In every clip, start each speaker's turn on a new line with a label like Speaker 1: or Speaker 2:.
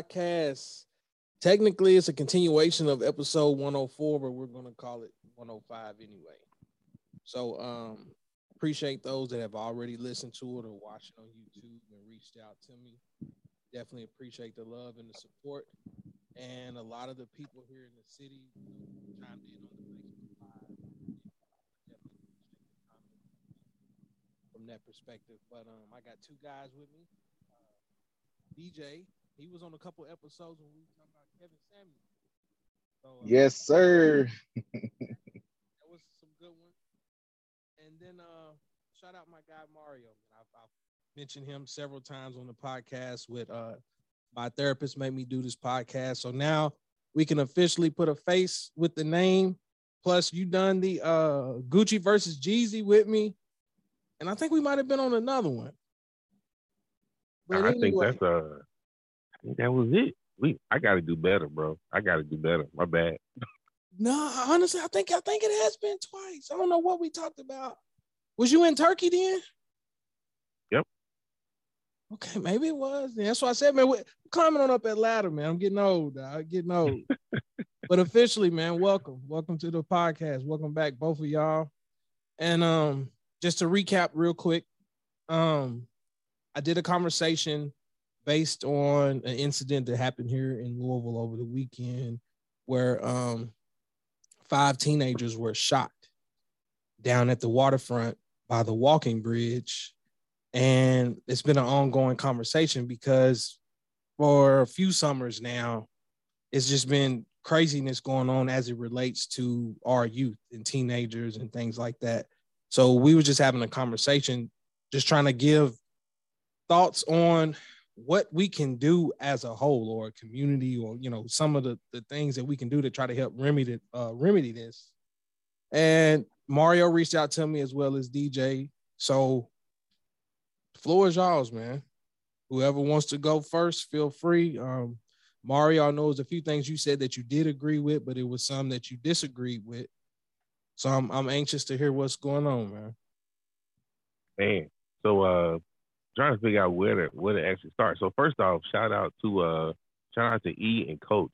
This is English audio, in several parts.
Speaker 1: Podcast. Technically, it's a continuation of episode 104, but we're going to call it 105 anyway. So, um, appreciate those that have already listened to it or watched it on YouTube and reached out to me. Definitely appreciate the love and the support. And a lot of the people here in the city chimed in on the Facebook Live. From that perspective, but um, I got two guys with me. Uh, DJ, he was on a couple episodes when we were talking about Kevin Samuel.
Speaker 2: So, uh, yes, sir.
Speaker 1: that was some good ones. And then uh, shout out my guy Mario. I've, I've mentioned him several times on the podcast with uh, my therapist made me do this podcast. So now we can officially put a face with the name. Plus, you done the uh, Gucci versus Jeezy with me, and I think we might have been on another one.
Speaker 2: But I anyway, think that's uh, I think that was it. We I got to do better, bro. I got to do better. My bad.
Speaker 1: No, honestly, I think I think it has been twice. I don't know what we talked about. Was you in Turkey then?
Speaker 2: Yep.
Speaker 1: Okay, maybe it was. That's why I said, man, we're climbing on up that ladder, man. I'm getting old. I'm getting old. but officially, man, welcome. Welcome to the podcast. Welcome back, both of y'all. And um, just to recap real quick, um, I did a conversation based on an incident that happened here in Louisville over the weekend where um five teenagers were shot down at the waterfront by the walking bridge. And it's been an ongoing conversation because for a few summers now, it's just been craziness going on as it relates to our youth and teenagers and things like that. So we were just having a conversation, just trying to give thoughts on what we can do as a whole or a community or you know some of the, the things that we can do to try to help remedy uh, remedy this and Mario reached out to me as well as DJ. So floor is yours, man. Whoever wants to go first, feel free. Um, Mario knows a few things you said that you did agree with, but it was some that you disagreed with. So I'm I'm anxious to hear what's going on, man.
Speaker 2: Man, so uh trying to figure out where to where to actually start. So first off, shout out to uh shout out to E and Coach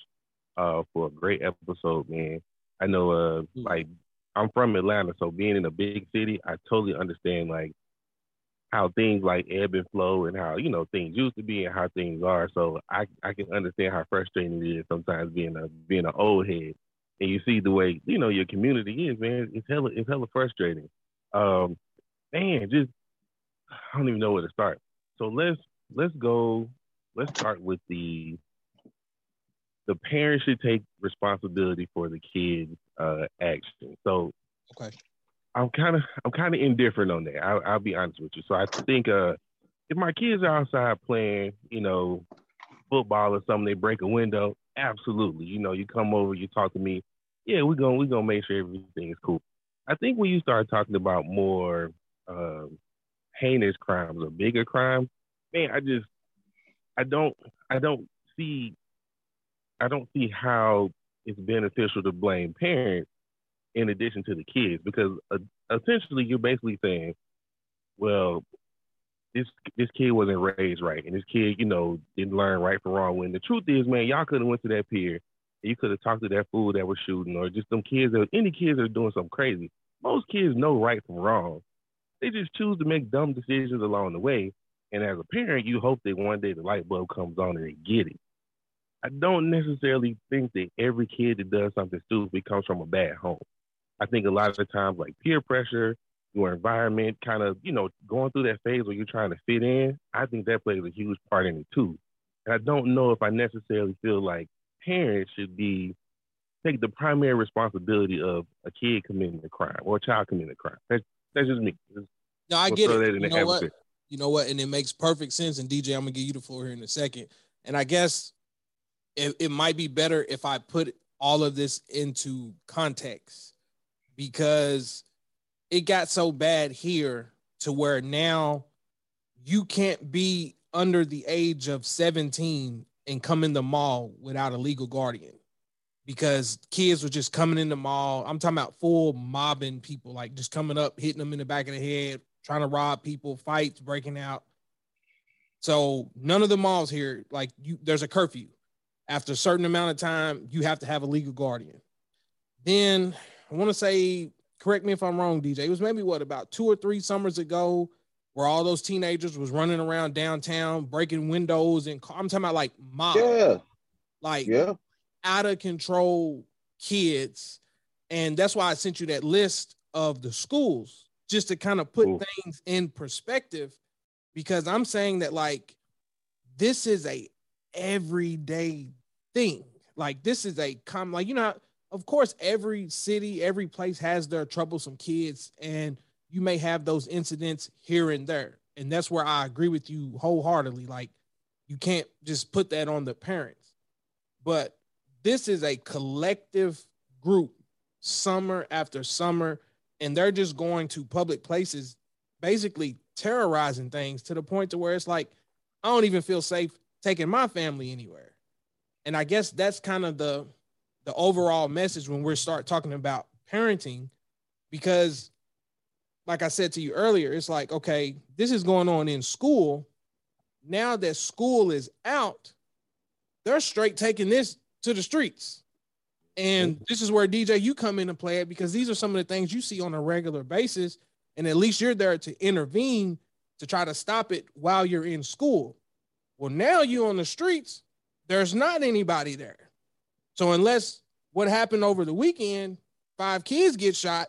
Speaker 2: uh for a great episode, man. I know uh like I'm from Atlanta, so being in a big city, I totally understand like how things like ebb and flow and how you know things used to be and how things are. So I I can understand how frustrating it is sometimes being a being an old head and you see the way you know your community is, man. It's hella it's hella frustrating. Um, man, just I don't even know where to start. So let's let's go. Let's start with the the parents should take responsibility for the kids' uh, action. So,
Speaker 1: okay,
Speaker 2: I'm kind of I'm kind of indifferent on that. I'll, I'll, be honest with you. So I think uh, if my kids are outside playing, you know, football or something, they break a window, absolutely. You know, you come over, you talk to me. Yeah, we're gonna we're gonna make sure everything is cool. I think when you start talking about more um, heinous crimes or bigger crimes, man, I just I don't I don't see I don't see how it's beneficial to blame parents in addition to the kids because uh, essentially you're basically saying, well, this this kid wasn't raised right, and this kid, you know, didn't learn right from wrong. When the truth is, man, y'all could have went to that pier, you could have talked to that fool that was shooting, or just some kids that any kids that are doing something crazy. Most kids know right from wrong. They just choose to make dumb decisions along the way. And as a parent, you hope that one day the light bulb comes on and they get it. I don't necessarily think that every kid that does something stupid comes from a bad home. I think a lot of the times, like peer pressure, your environment, kind of, you know, going through that phase where you're trying to fit in, I think that plays a huge part in it too. And I don't know if I necessarily feel like parents should be take the primary responsibility of a kid committing a crime or a child committing a crime. That's that's just me.
Speaker 1: no, I get it. You know what? You know what? And it makes perfect sense. And DJ, I'm gonna give you the floor here in a second. And I guess it, it might be better if I put all of this into context because it got so bad here to where now you can't be under the age of 17 and come in the mall without a legal guardian because kids were just coming in the mall. I'm talking about full mobbing people, like just coming up, hitting them in the back of the head, trying to rob people, fights breaking out. So none of the malls here, like you, there's a curfew. After a certain amount of time, you have to have a legal guardian. Then I want to say, correct me if I'm wrong, DJ. It was maybe what about two or three summers ago, where all those teenagers was running around downtown, breaking windows, and I'm talking about like mob,
Speaker 3: Yeah.
Speaker 1: like
Speaker 3: Yeah.
Speaker 1: Out of control kids. And that's why I sent you that list of the schools just to kind of put
Speaker 2: Cool.
Speaker 1: things in perspective because I'm saying that like this is a everyday thing. Like this is a com like you know of course every city, every place has their troublesome kids and you may have those incidents here and there. And that's where I agree with you wholeheartedly like you can't just put that on the parents. But this is a collective group summer after summer and they're just going to public places basically terrorizing things to the point to where it's like I don't even feel safe taking my family anywhere. And I guess that's kind of the the overall message when we start talking about parenting because like I said to you earlier, it's like okay, this is going on in school. Now that school is out, they're straight taking this to the streets. And this is where DJ you come in and play it because these are some of the things you see on a regular basis and at least you're there to intervene to try to stop it while you're in school. Well, now you on the streets, there's not anybody there. So unless what happened over the weekend, five kids get shot,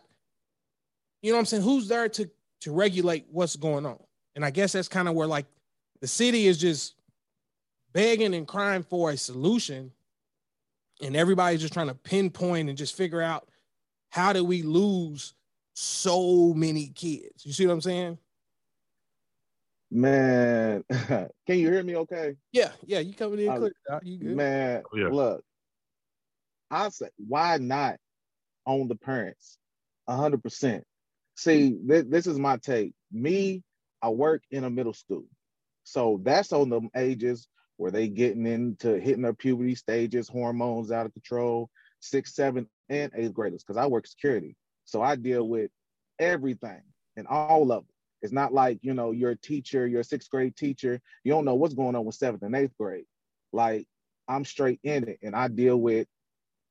Speaker 1: you know what I'm saying? Who's there to to regulate what's going on? And I guess that's kind of where like the city is just begging and crying for a solution. And everybody's just trying to pinpoint and just figure out how do we lose so many kids? You see what I'm saying?
Speaker 3: Man, can you hear me okay?
Speaker 1: Yeah, yeah, you coming in
Speaker 3: Uh,
Speaker 1: clear. Doc. You good?
Speaker 3: Man,
Speaker 2: Oh, yeah.
Speaker 3: look, I say, why not own the parents? Hundred percent. See, th- this is my take. Me, I work in a middle school, so that's on the ages where they getting into hitting their puberty stages, hormones out of control, Sixth, seventh, and eighth graders. Because I work security, so I deal with everything and all of it. It's not like you know you're a teacher, you're a sixth grade teacher. You don't know what's going on with seventh and eighth grade. Like I'm straight in it and I deal with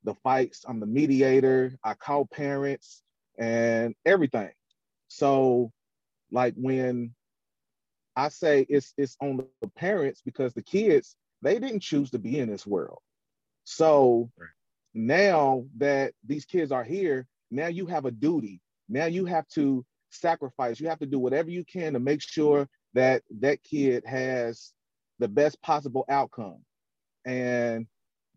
Speaker 3: the fights. I'm the mediator. I call parents and everything. So like when I say it's it's on the parents because the kids they didn't choose to be in this world. So
Speaker 2: Right.
Speaker 3: now that these kids are here, now you have a duty. Now you have to sacrifice. You have to do whatever you can to make sure that that kid has the best possible outcome. And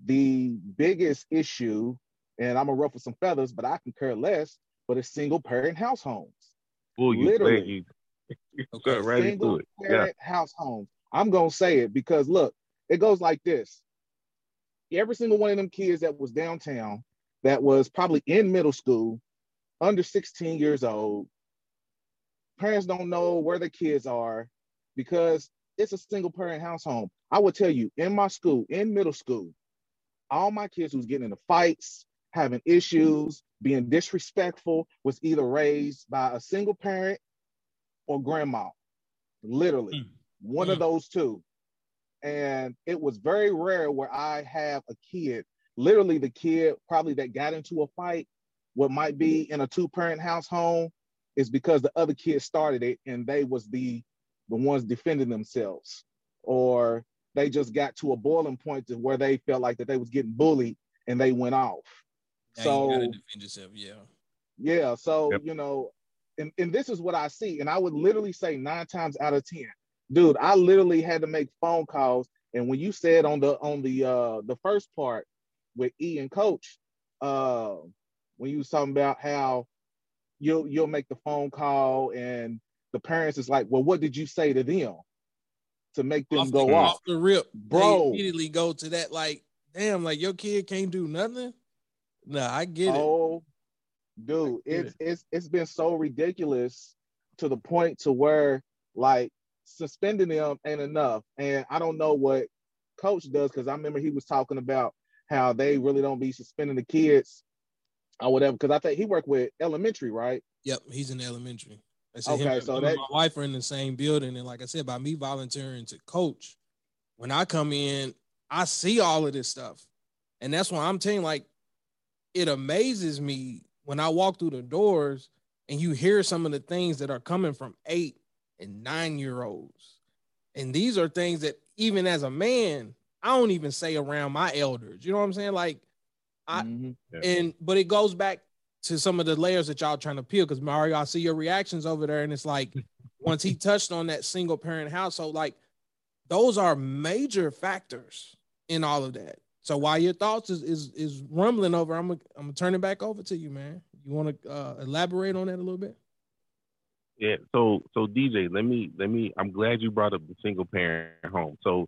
Speaker 3: the biggest issue, and I'm gonna ruffle some feathers, but I can care less, but it's single parent house homes.
Speaker 2: Well, you
Speaker 3: Literally.
Speaker 2: you
Speaker 1: Okay.
Speaker 2: right into
Speaker 3: single
Speaker 2: it. Yeah.
Speaker 3: parent house homes. I'm gonna say it because look, it goes like this. Every single one of them kids that was downtown, that was probably in middle school, under 16 years old, parents don't know where the kids are because it's a single parent house home. I will tell you, in my school, in middle school, all my kids was getting into fights, having issues, being disrespectful, was either raised by a single parent or grandma. Literally,
Speaker 1: Mm.
Speaker 3: one
Speaker 1: Mm.
Speaker 3: of those two. And it was very rare where I have a kid, literally the kid probably that got into a fight, what might be in a two-parent house home, is because the other kid started it and they was the the ones defending themselves, or they just got to a boiling point to where they felt like that they was getting bullied and they went off.
Speaker 1: Now
Speaker 3: so
Speaker 1: you gotta defend yourself. Yeah.
Speaker 3: yeah, so
Speaker 2: Yep.
Speaker 3: you know, and, and this is what I see, and I would literally say nine times out of ten, dude, I literally had to make phone calls. And when you said on the on the uh the first part with E and Coach, uh, when you was talking about how you'll you'll make the phone call and the parents is like, well, what did you say to them to make them
Speaker 1: off
Speaker 3: go
Speaker 1: the,
Speaker 3: off,
Speaker 1: off the rip,
Speaker 3: bro?
Speaker 1: Immediately go to that like, damn, like your kid can't do nothing. Nah, I get it.
Speaker 3: Oh, dude, it's it's it's been so ridiculous to the point to where like suspending them ain't enough. And I don't know what coach does because I remember he was talking about how they really don't be suspending the kids or whatever. Because I think he worked with elementary, right?
Speaker 1: Yep, he's in elementary. I said, okay, so that my wife are in the same building, and like I said, by me volunteering to coach, when I come in, I see all of this stuff, and that's why I'm telling like, it amazes me when I walk through the doors and you hear some of the things that are coming from eight and nine year olds, and these are things that even as a man, I don't even say around my elders. You know what I'm saying? Like, I mm-hmm. yeah. and but it goes back to some of the layers that y'all trying to peel because Mario, I see your reactions over there, and it's like once he touched on that single parent household, like those are major factors in all of that. So while your thoughts is is, is rumbling over, I'm gonna I'm gonna turn it back over to you, man. You want to uh, elaborate on that a little bit?
Speaker 2: Yeah. So so DJ, let me let me. I'm glad you brought up the single parent home. So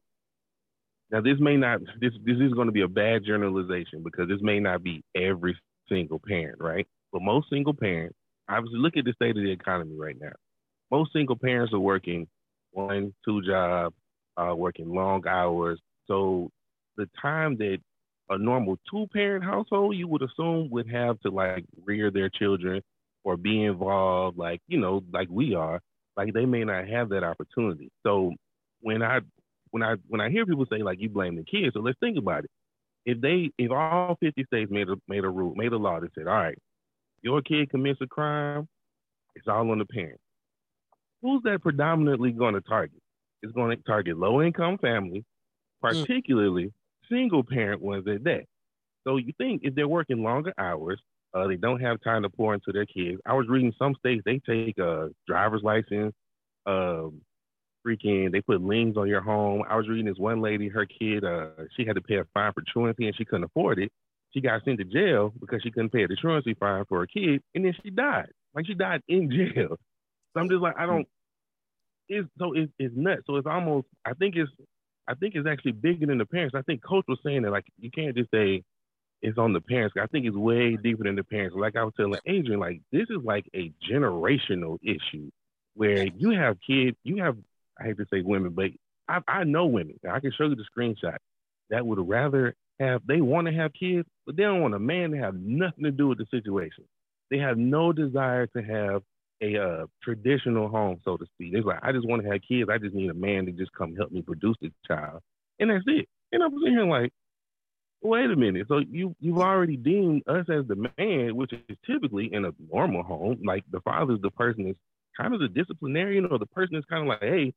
Speaker 2: now this may not this this is going to be a bad generalization because this may not be every single parent, right? But most single parents, obviously, look at the state of the economy right now. Most single parents are working one, two jobs, uh, working long hours. So the time that a normal two parent household you would assume would have to like rear their children or be involved, like, you know, like we are, like they may not have that opportunity. So when I when I when I hear people say like you blame the kids, so let's think about it if they if all 50 states made a made a rule made a law that said all right your kid commits a crime it's all on the parent who's that predominantly going to target it's going to target low income families particularly mm. Single parent ones at that so you think if they're working longer hours uh, they don't have time to pour into their kids i was reading some states they take a driver's license um, freaking they put liens on your home. I was reading this one lady, her kid, uh, she had to pay a fine for truancy and she couldn't afford it. She got sent to jail because she couldn't pay the truancy fine for her kid, and then she died. Like she died in jail. So I'm just like, I don't. It's so it's, it's nuts. So it's almost. I think it's. I think it's actually bigger than the parents. I think Coach was saying that like you can't just say it's on the parents. I think it's way deeper than the parents. Like I was telling Adrian, like this is like a generational issue where you have kids, you have I hate to say women, but I, I know women. I can show you the screenshot that would rather have they want to have kids, but they don't want a man to have nothing to do with the situation. They have no desire to have a uh, traditional home, so to speak. They're like, I just want to have kids. I just need a man to just come help me produce the child, and that's it. And I'm sitting here like, wait a minute. So you you've already deemed us as the man, which is typically in a normal home, like the father's the person that's kind of the disciplinarian or the person that's kind of like, hey,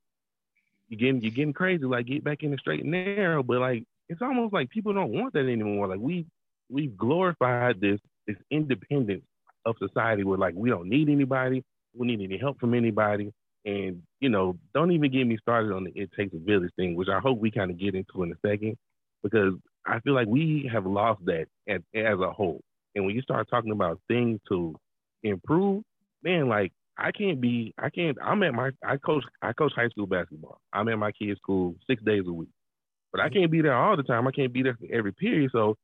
Speaker 2: you're getting you're getting crazy, like get back in the straight and narrow. But like it's almost like people don't want that anymore. Like we we've glorified this this independence of society where like we don't need anybody, we need any help from anybody. And you know, don't even get me started on the it takes a village thing, which I hope we kind of get into in a second, because I feel like we have lost that as, as a whole. And when you start talking about things to improve, man, like I can't be, I can't, I'm at my, I coach, I coach high school basketball. I'm at my kids' school six days a week, but I mm-hmm. can't be there all the time. I can't be there for every period. So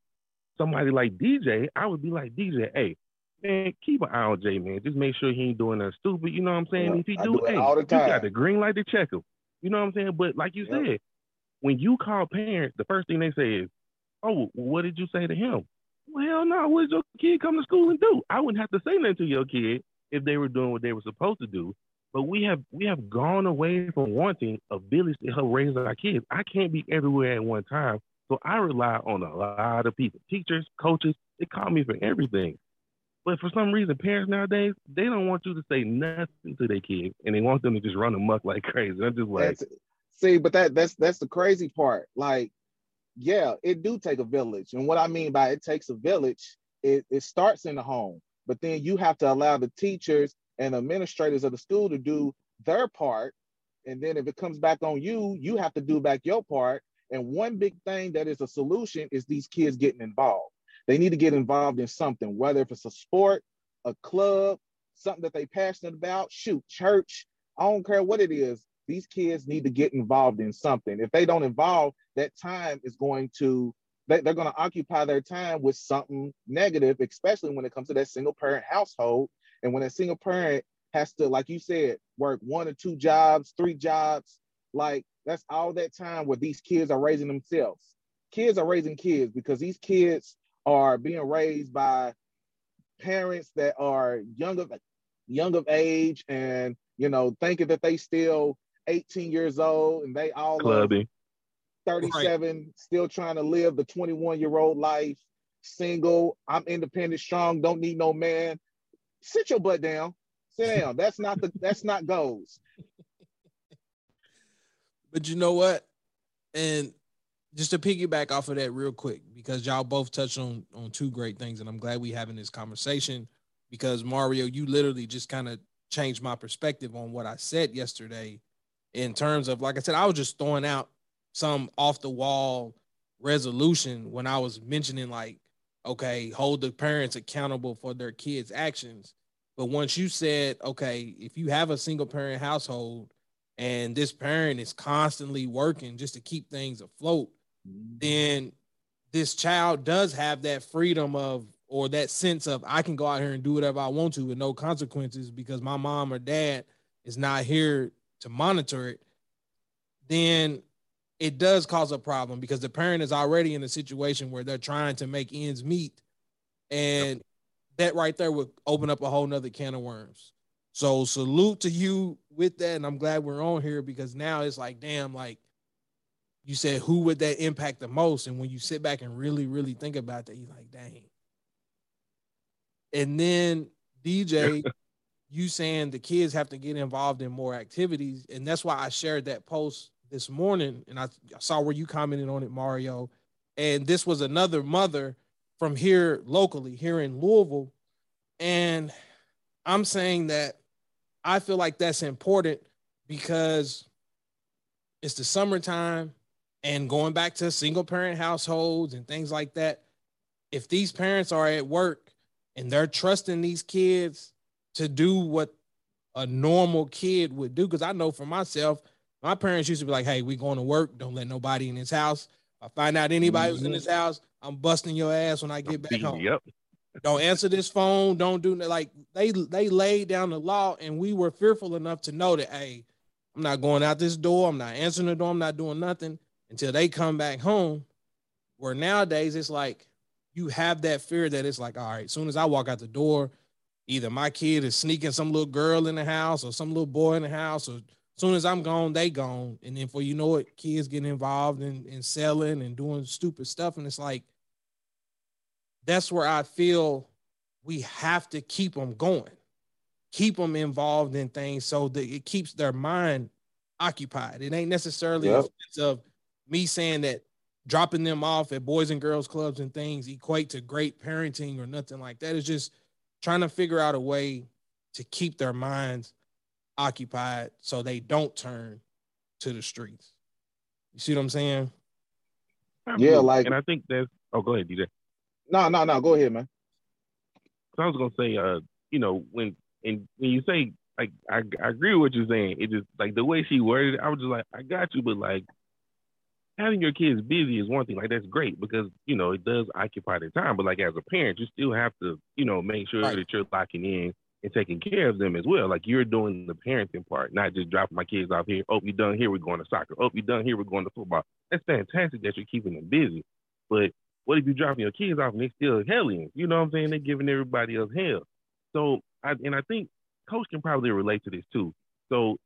Speaker 2: somebody like DJ, I would be like, DJ, hey, man, keep an eye on Jay, man. Just make sure he ain't doing nothing stupid. You know what I'm saying? Yeah, if he do, do hey, all the time. you got the green light to check him. You know what I'm saying? But like you said, when you call parents, the first thing they say is, oh, what did you say to him? Well, hell no, what did your kid come to school and do? I wouldn't have to say nothing to your kid if they were doing what they were supposed to do. But we have we have gone away from wanting a village to help raise our kids. I can't be everywhere at one time. So I rely on a lot of people, teachers, coaches, they call me for everything. But for some reason, parents nowadays, they don't want you to say nothing to their kids and they want them to just run amok like crazy. I'm just like
Speaker 3: that's, see, but that that's that's the crazy part. Like, yeah, it do take a village. And what I mean by it takes a village, it, it starts in the home but then you have to allow the teachers and administrators of the school to do their part. And then if it comes back on you, you have to do back your part. And one big thing that is a solution is these kids getting involved. They need to get involved in something, whether if it's a sport, a club, something that they passionate about, shoot, church. I don't care what it is. These kids need to get involved in something. If they don't involve, that time is going to they, they're going to occupy their time with something negative, especially when it comes to that single parent household. And when a single parent has to, like you said, work one or two jobs, three jobs, like that's all that time where these kids are raising themselves. Kids are raising kids because these kids are being raised by parents that are younger, young of age and you know thinking that they still 18 years old and they all
Speaker 2: Clubbing.
Speaker 3: 37 still trying to live the 21 year old life single i'm independent strong don't need no man sit your butt down sit down that's not the that's not goals
Speaker 1: But you know what? And just to piggyback off of that real quick, because y'all both touched on on two great things, and I'm glad we having this conversation because Mario, you literally just kind of changed my perspective on what I said yesterday in terms of like I said, I was just throwing out some off the wall resolution when I was mentioning like, okay, hold the parents accountable for their kids' actions. But once you said, okay, if you have a single parent household and this parent is constantly working just to keep things afloat, then this child does have that freedom of or that sense of I can go out here and do whatever I want to with no consequences because my mom or dad is not here to monitor it, then it does cause a problem because the parent is already in a situation where they're trying to make ends meet. And that right there would open up a whole nother can of worms. So salute to you with that. And I'm glad we're on here because now it's like, damn, like you said, who would that impact the most? And when you sit back and really, really think about that, you're like, dang. And then DJ, you saying the kids have to get involved in more activities. And that's why I shared that post this morning. And I, I saw where you commented on it, Mario. And this was another mother from here locally, here in Louisville. And I'm saying that I feel like that's important because it's the summertime and going back to single parent households and things like that. If these parents are at work and they're trusting these kids to do what a normal kid would do, because I know for myself, my parents used to be like, hey, we going to work. Don't let nobody in this house. If I find out anybody was in this house, I'm busting your ass when I get back home.
Speaker 2: Yep.
Speaker 1: Don't answer this phone. Don't do. Like they they laid down the law, and we were fearful enough to know that, hey, I'm not going out this door. I'm not answering the door. I'm not doing nothing until they come back home. Where nowadays it's like you have that fear that it's like, all right, as soon as I walk out the door, either my kid is sneaking some little girl in the house or some little boy in the house, or as soon as I'm gone, they gone. And then for you know it, kids getting involved in, in selling and doing stupid stuff. And it's like, that's where I feel we have to keep them going, keep them involved in things so that it keeps their mind occupied. It ain't necessarily
Speaker 3: Yep.
Speaker 1: a sense of me saying that dropping them off at boys and girls clubs and things equate to great parenting or nothing like that. It's just trying to figure out a way to keep their minds occupied so they don't turn to the streets. You see what I'm saying?
Speaker 3: Yeah, like-
Speaker 2: and I think that's. Oh, go ahead, DJ.
Speaker 3: no no no go ahead man
Speaker 2: So I was gonna say, uh, you know, when and when you say like I, I agree with what you're saying, it just like the way she worded it, I was just like, I got you, but like having your kids busy is one thing. Like that's great because you know it does occupy their time, but like as a parent, you still have to, you know, make sure
Speaker 1: Right.
Speaker 2: that you're locking in and taking care of them as well. Like you're doing the parenting part, not just dropping my kids off here. Oh, you done here, we're going to soccer. Oh, you done here, we're going to football. That's fantastic that you're keeping them busy. But what if you're dropping your kids off and they still hellions? You know what I'm saying? They're giving everybody else hell. So I and I think coach can probably relate to this too. So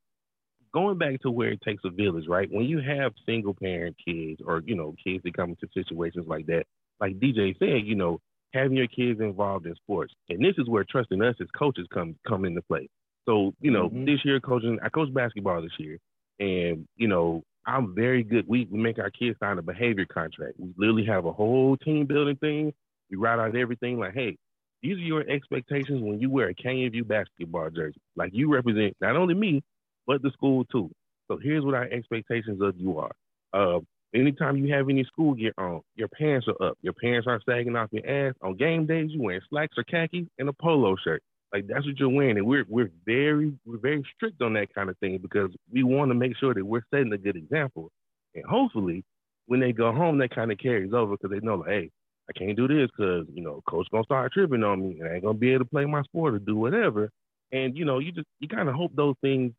Speaker 2: going back to where it takes a village, right? When you have single parent kids or, you know, kids that come into situations like that, like DJ said, you know, having your kids involved in sports. And this is where trusting us as coaches come come into play. So, you know,
Speaker 3: Mhm.
Speaker 2: this year coaching I coach basketball this year. And, you know, I'm very good. We, we make our kids sign a behavior contract. We literally have a whole team building thing. We write out everything like, hey, these are your expectations when you wear a Canyon View basketball jersey. Like you represent not only me, but the school too. So here's what our expectations of you are. Uh, anytime you have any school gear on, your pants are up. Your pants aren't sagging off your ass. On game days, you wearing slacks or khakis and a polo shirt. Like that's what you're wearing, and we're we're very we're very strict on that kind of thing because we want to make sure that we're setting a good example. And hopefully, when they go home, that kind of carries over because they know, like, hey, I can't do this because you know coach gonna start tripping on me, and I ain't gonna be able to play my sport or do whatever. And you know, you just you kind of hope those things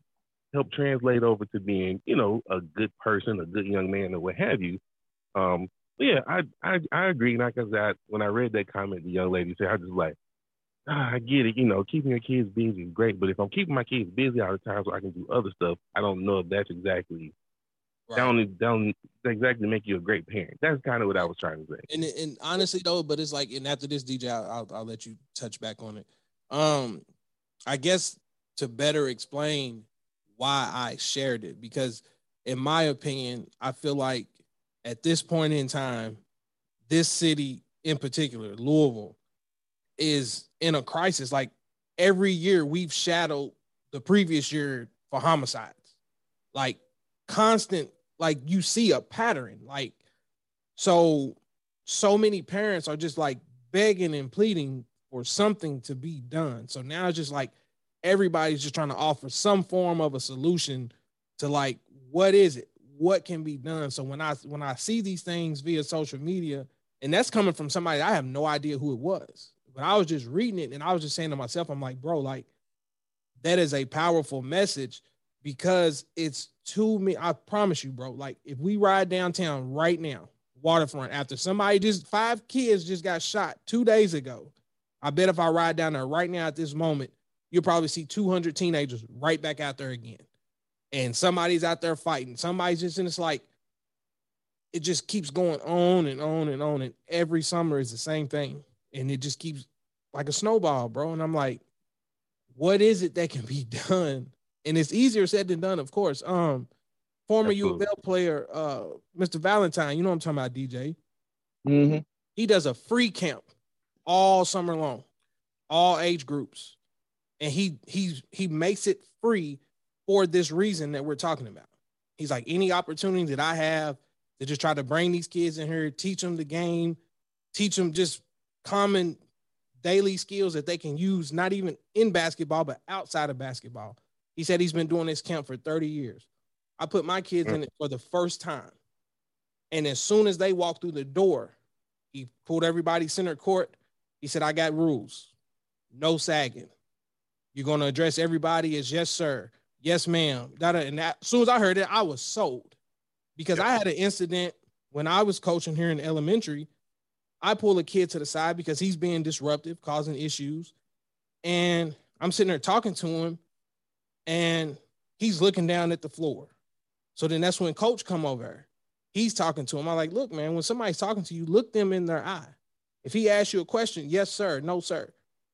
Speaker 2: help translate over to being, you know, a good person, a good young man, or what have you. Um, yeah, I I I agree. Like I said, when I read that comment, the young lady said, I just like, ah, I get it. You know, keeping your kids busy is great, but if I'm keeping my kids busy all the time so I can do other stuff, I don't know if that's exactly right. that don't, don't exactly make you a great parent. That's kind of what I was trying to say.
Speaker 1: And and honestly though, but it's like, and after this, DJ, I'll, I'll, I'll let you touch back on it. Um, I guess to better explain why I shared it, because in my opinion, I feel like at this point in time, this city in particular, Louisville, is in a crisis. Like every year we've shadowed the previous year for homicides. Like constant, like you see a pattern. Like so so many parents are just like begging and pleading for something to be done. So now it's just like everybody's just trying to offer some form of a solution to like what is it? What can be done? So when I when I see these things via social media, and that's coming from somebody I have no idea who it was. But I was just reading it and I was just saying to myself, I'm like, bro, like that is a powerful message because it's to me. I promise you, bro. Like if we ride downtown right now, waterfront, after somebody just five kids just got shot two days ago, I bet if I ride down there right now at this moment, you'll probably see 200 teenagers right back out there again. And somebody's out there fighting. Somebody's just in it's like it just keeps going on and on and on. And every summer is the same thing and it just keeps like a snowball, bro. And I'm like, what is it that can be done? And it's easier said than done, of course. Um, former U of L player, uh, Mr. Valentine, you know I'm talking about, DJ.
Speaker 3: Mm-hmm.
Speaker 1: He does a free camp all summer long, all age groups, and he he he makes it free for this reason that we're talking about. He's like any opportunity that I have to just try to bring these kids in here, teach them the game, teach them just common daily skills that they can use, not even in basketball, but outside of basketball. He said he's been doing this camp for 30 years. I put my kids in it for the first time. And as soon as they walked through the door, he pulled everybody center court. He said, I got rules. No sagging. You're going to address everybody as yes, sir. Yes, ma'am. And that, as soon as I heard it, I was sold because I had an incident when I was coaching here in elementary I pull a kid to the side because he's being disruptive, causing issues. And I'm sitting there talking to him and he's looking down at the floor. So then that's when coach come over. He's talking to him. I'm like, look, man, when somebody's talking to you, look them in their eye. If he asks you a question, yes, sir, no, sir,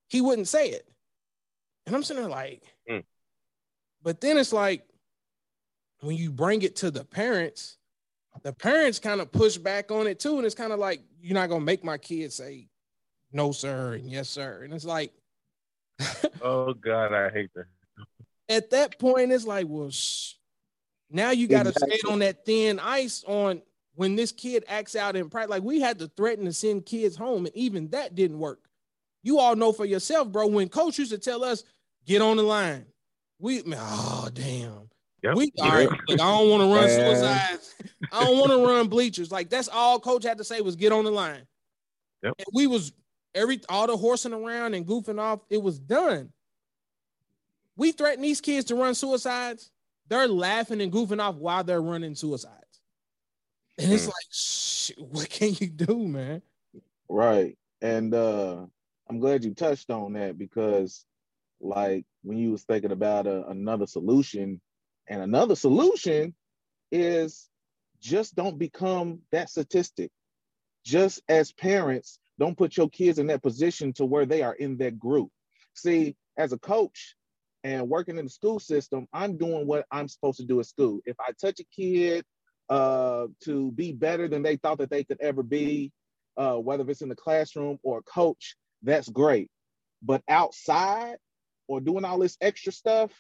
Speaker 1: he wouldn't say it. And I'm sitting there like, mm. but then it's like when you bring it to the parents, the parents kind of push back on it too. And it's kind of like, you're not gonna make my kids say no, sir, and yes, sir. And it's like,
Speaker 2: oh God, I hate that.
Speaker 1: At that point, it's like, well, shh. now you got to exactly. skate on that thin ice on when this kid acts out in pride. Like we had to threaten to send kids home, and even that didn't work. You all know for yourself, bro. When coach used to tell us, get on the line, we, oh damn, Yep. We all right. Look, I don't want to run suicides. I don't want to run bleachers. Like that's all coach had to say was get on the line. Yep. And we was every all the horsing around and goofing off. It was done. We threaten these kids to run suicides. They're laughing and goofing off while they're running suicides. And it's mm. like, what can you do, man?
Speaker 3: Right. And uh I'm glad you touched on that because like when you was thinking about a, another solution and another solution is just don't become that statistic. Just as parents, don't put your kids in that position to where they are in that group. See, as a coach and working in the school system, I'm doing what I'm supposed to do at school. If I touch a kid uh, to be better than they thought that they could ever be, uh, whether it's in the classroom or coach, that's great. But outside or doing all this extra stuff,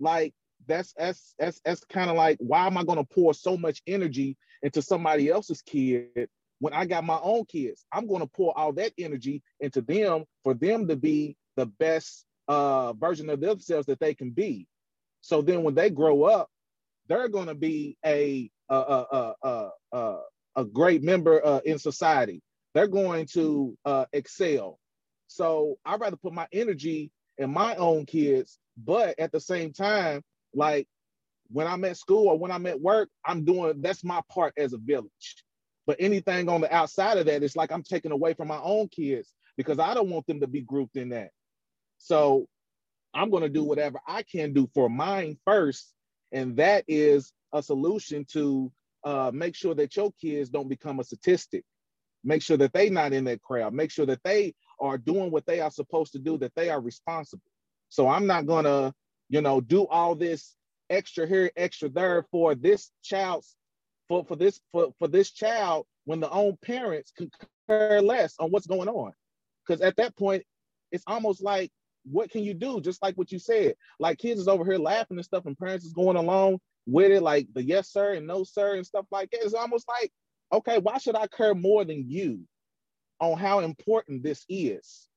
Speaker 3: like that's that's that's that's kind of like why am I to pour so much energy into somebody else's kid when I got my own kids? I'm to pour all that energy into them for them to be the best uh, version of themselves that they can be. So then when they grow up, they're to be a a a a, a, a great member uh, in society. They're going to uh, excel. So I'd rather put my energy in my own kids, but at the same time, like when I'm at school or when I'm at work, I'm doing that's my part as a village. But anything on the outside of that, it's like I'm taking away from my own kids because I don't want them to be grouped in that. So I'm going to do whatever I can do for mine first. And that is a solution to uh, make sure that your kids don't become a statistic. Make sure that they not in that crowd. Make sure that they are doing what they are supposed to do, that they are responsible. So I'm not to, you know, do all this extra here, extra there for this child's for, for this for, for this child when the own parents can care less on what's going on. Because at that point, it's almost like, what can you do? Just like what you said. Like kids is over here laughing and stuff, and parents is going along with it, like the yes, sir, and no, sir, and stuff like that. It's almost like, okay, why should I care more than you on how important this is?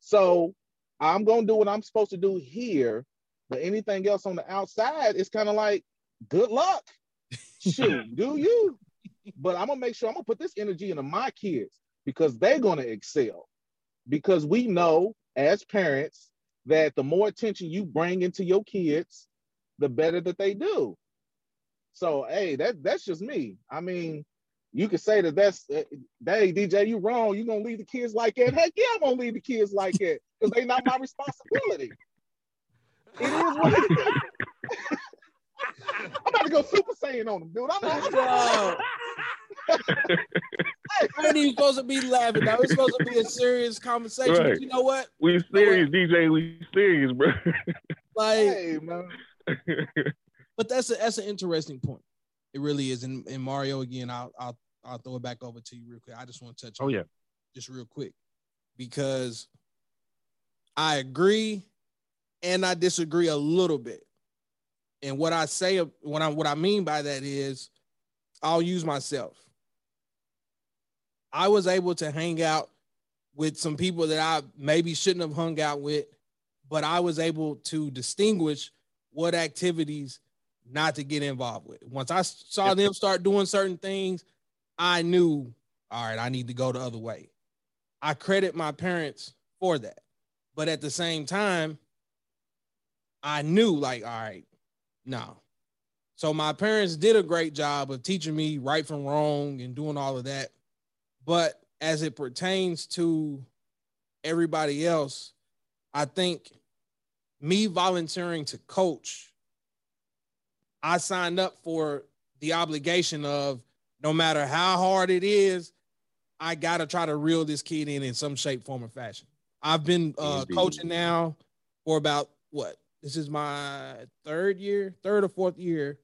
Speaker 3: So I'm gonna do what I'm supposed to do here, but anything else on the outside is kind of like, good luck. Shoot, do you? But I'm gonna make sure I'm gonna put this energy into my kids because they're gonna excel. Because we know as parents that the more attention you bring into your kids, the better that they do. So hey, that that's just me. I mean, you could say that that's uh, hey DJ, you wrong. You gonna leave the kids like that? Heck yeah, I'm gonna leave the kids like that because they not my responsibility. It is what it is. I'm about to go Super Saiyan on them, dude. I'm not.
Speaker 1: I ain't even supposed to be laughing. Now it's supposed to be a serious conversation. Right. But you know what?
Speaker 2: We serious, you know DJ. We serious, bro.
Speaker 1: Like, hey, man. but that's a that's an interesting point. It really is. And, and Mario, again, I'll I'll I'll throw it back over to you real quick. I just want to touch.
Speaker 2: Oh yeah.
Speaker 1: Just real quick, because I agree and I disagree a little bit. And what I say, what I what I mean by that is, I'll use myself. I was able to hang out with some people that I maybe shouldn't have hung out with, but I was able to distinguish what activities not to get involved with. Once I saw them start doing certain things, I knew, all right, I need to go the other way. I credit my parents for that. But at the same time, I knew, like, all right, no. So my parents did a great job of teaching me right from wrong and doing all of that. But as it pertains to everybody else, I think me volunteering to coach, I signed up for the obligation of no matter how hard it is, I got to try to reel this kid in in some shape, form, or fashion. I've been uh, coaching now for about what this is my third year, third or fourth year.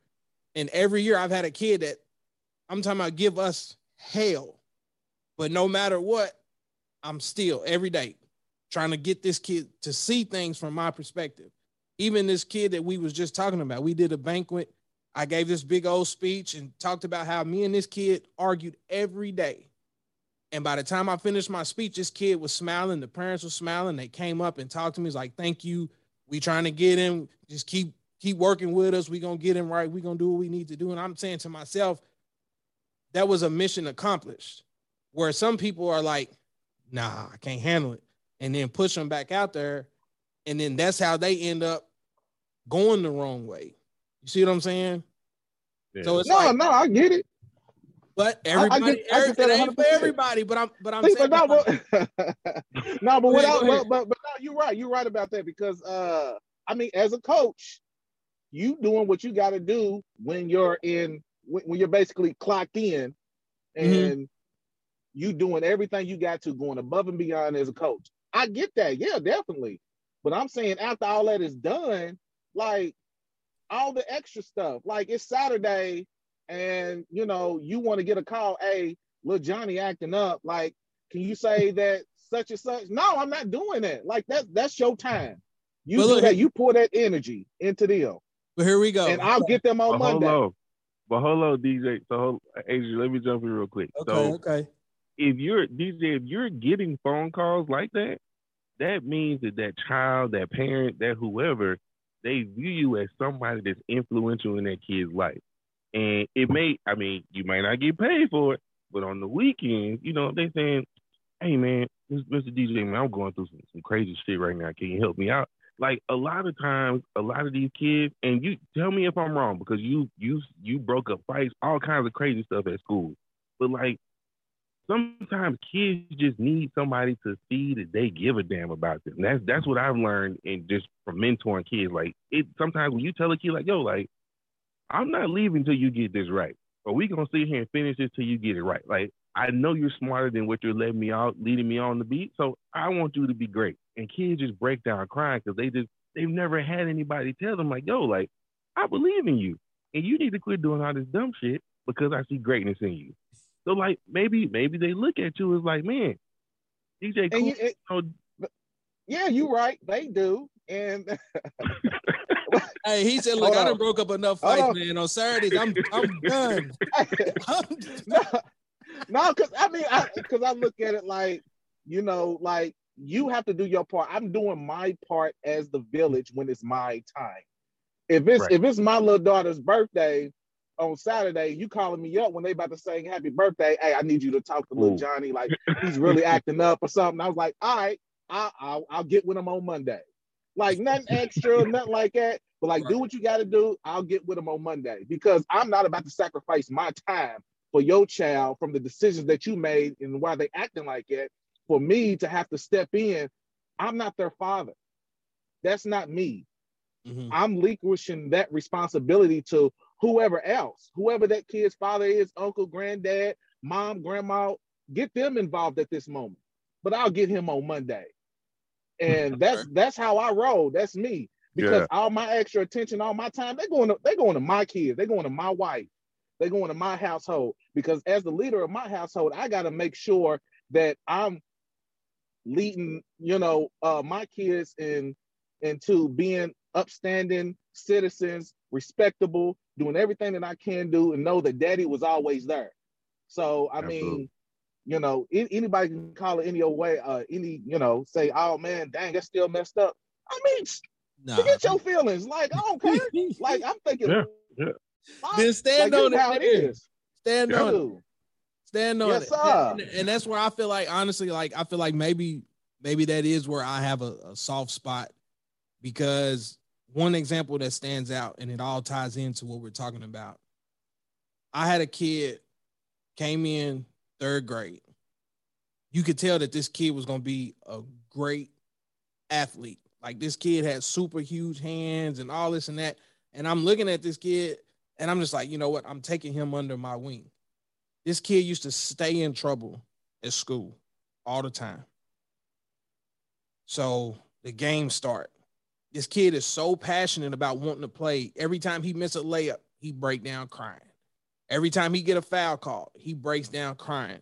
Speaker 1: And every year I've had a kid that I'm talking about give us hell. But no matter what, I'm still every day trying to get this kid to see things from my perspective. Even this kid that we was just talking about, we did a banquet. I gave this big old speech and talked about how me and this kid argued every day. And by the time I finished my speech, this kid was smiling. The parents were smiling. They came up and talked to me. He's like, thank you we trying to get him. Just keep keep working with us. We gonna get him right. We gonna do what we need to do. And I'm saying to myself, that was a mission accomplished. Where some people are like, nah, I can't handle it, and then push them back out there, and then that's how they end up going the wrong way. You see what I'm saying?
Speaker 3: Yeah. So it's no, like, no, I get it.
Speaker 1: But everybody, I, I get, I get ain't for everybody. But I'm, but I'm See, saying,
Speaker 3: but no, but, no, but without, but, but, but no, you're right. You're right about that because, uh, I mean, as a coach, you doing what you got to do when you're in, when, when, you're basically clocked in, mm-hmm. and mm-hmm. you doing everything you got to, going above and beyond as a coach. I get that, yeah, definitely. But I'm saying after all that is done, like all the extra stuff, like it's Saturday and you know you want to get a call, hey, little Johnny acting up, like, can you say that such and such? No, I'm not doing that. Like that, that's your time. You do that. You pour that energy into them.
Speaker 1: But here we go,
Speaker 3: and I'll get them on but Monday. Hold on.
Speaker 2: But hold on, DJ. So, hold, Adrian, let me jump in real quick.
Speaker 1: Okay,
Speaker 2: so,
Speaker 1: okay.
Speaker 2: If you're DJ, if you're getting phone calls like that, that means that that child, that parent, that whoever, they view you as somebody that's influential in that kid's life. And it may, I mean, you might not get paid for it, but on the weekends, you know, they saying, hey man, Mr. DJ, man, I'm going through some, some crazy shit right now. Can you help me out? Like a lot of times, a lot of these kids, and you tell me if I'm wrong because you you you broke up fights, all kinds of crazy stuff at school. But like sometimes kids just need somebody to see that they give a damn about them. That's that's what I've learned and just from mentoring kids. Like it sometimes when you tell a kid like, yo, like, I'm not leaving till you get this right. Or we gonna sit here and finish this till you get it right. Like I know you're smarter than what you're letting me out, leading me on the beat. So I want you to be great. And kids just break down crying because they just they've never had anybody tell them like, yo, like, I believe in you. And you need to quit doing all this dumb shit because I see greatness in you. So like maybe maybe they look at you as like, man, DJ cool. You, it, you
Speaker 3: know, yeah, you're right. They do. And
Speaker 1: hey, he said, look, I done broke up enough fights, man. On Saturdays, I'm I'm done.
Speaker 3: no, no, because I mean, because I, I look at it like, you know, like you have to do your part. I'm doing my part as the village when it's my time. If it's right. if it's my little daughter's birthday on Saturday, you calling me up when they about to sing happy birthday. Hey, I need you to talk to Ooh. little Johnny. Like he's really acting up or something. I was like, all right, I'll, I'll, I'll get with him on Monday. Like nothing extra, nothing like that. But like, right. do what you got to do. I'll get with him on Monday because I'm not about to sacrifice my time for your child from the decisions that you made and why they acting like it. For me to have to step in, I'm not their father. That's not me. Mm-hmm. I'm relinquishing that responsibility to whoever else, whoever that kid's father is, uncle, granddad, mom, grandma, get them involved at this moment. But I'll get him on Monday. And that's that's how I roll. That's me. Because yeah. all my extra attention, all my time, they're going to they're going to my kids, they're going to my wife, they're going to my household. Because as the leader of my household, I got to make sure that I'm leading, you know, uh, my kids in into being upstanding citizens, respectable, doing everything that I can do, and know that daddy was always there. So I Absolutely. mean, you know, anybody can call it any old way, uh, any, you know, say, oh man, dang, that's still messed up. I mean, nah. forget your feelings. Like, I don't care. like, I'm thinking, yeah,
Speaker 1: yeah. then stand like, on it. How it is. Stand yeah. on it. Stand on yes, it. And, and, that's where I feel like, honestly, like I feel like maybe, maybe that is where I have a, a soft spot because one example that stands out and it all ties into what we're talking about. I had a kid came in third grade. You could tell that this kid was going to be a great athlete. Like this kid had super huge hands and all this and that. And I'm looking at this kid and I'm just like, you know what? I'm taking him under my wing. This kid used to stay in trouble at school all the time. So the game start this kid is so passionate about wanting to play. Every time he misses a layup, he break down crying. Every time he get a foul call, he breaks down crying.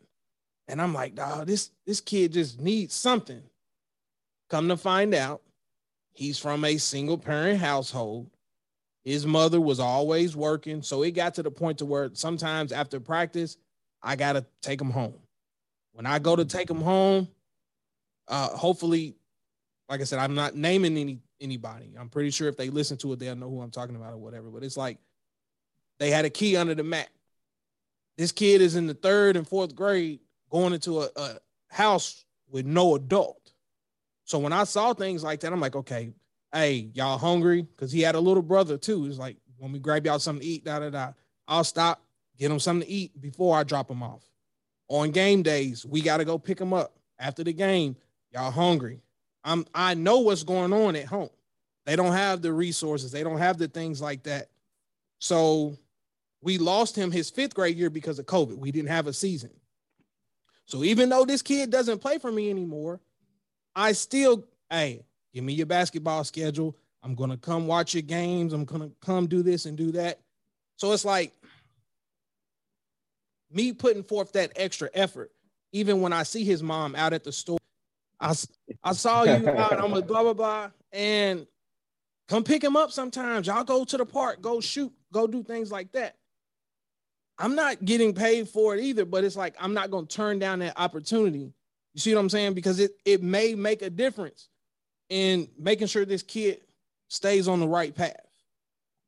Speaker 1: And I'm like, dog, this this kid just needs something. Come to find out, he's from a single parent household. His mother was always working, so it got to the point to where sometimes after practice, I gotta take him home. When I go to take him home, uh, hopefully, like I said, I'm not naming any anybody. I'm pretty sure if they listen to it, they'll know who I'm talking about or whatever. But it's like they had a key under the mat. This kid is in the third and fourth grade going into a, a house with no adult. So when I saw things like that, I'm like, okay, hey, y'all hungry? Because he had a little brother too. It's like, when we grab y'all something to eat, da da da. I'll stop, get him something to eat before I drop him off. On game days, we got to go pick him up after the game. Y'all hungry? I'm I know what's going on at home. They don't have the resources, they don't have the things like that. So we lost him his fifth grade year because of COVID. We didn't have a season. So even though this kid doesn't play for me anymore, I still, hey, give me your basketball schedule. I'm gonna come watch your games. I'm gonna come do this and do that. So it's like me putting forth that extra effort, even when I see his mom out at the store I, I saw you out. I'm a blah blah blah, and come pick him up sometimes. Y'all go to the park, go shoot, go do things like that. I'm not getting paid for it either, but it's like I'm not going to turn down that opportunity. You see what I'm saying? Because it it may make a difference in making sure this kid stays on the right path.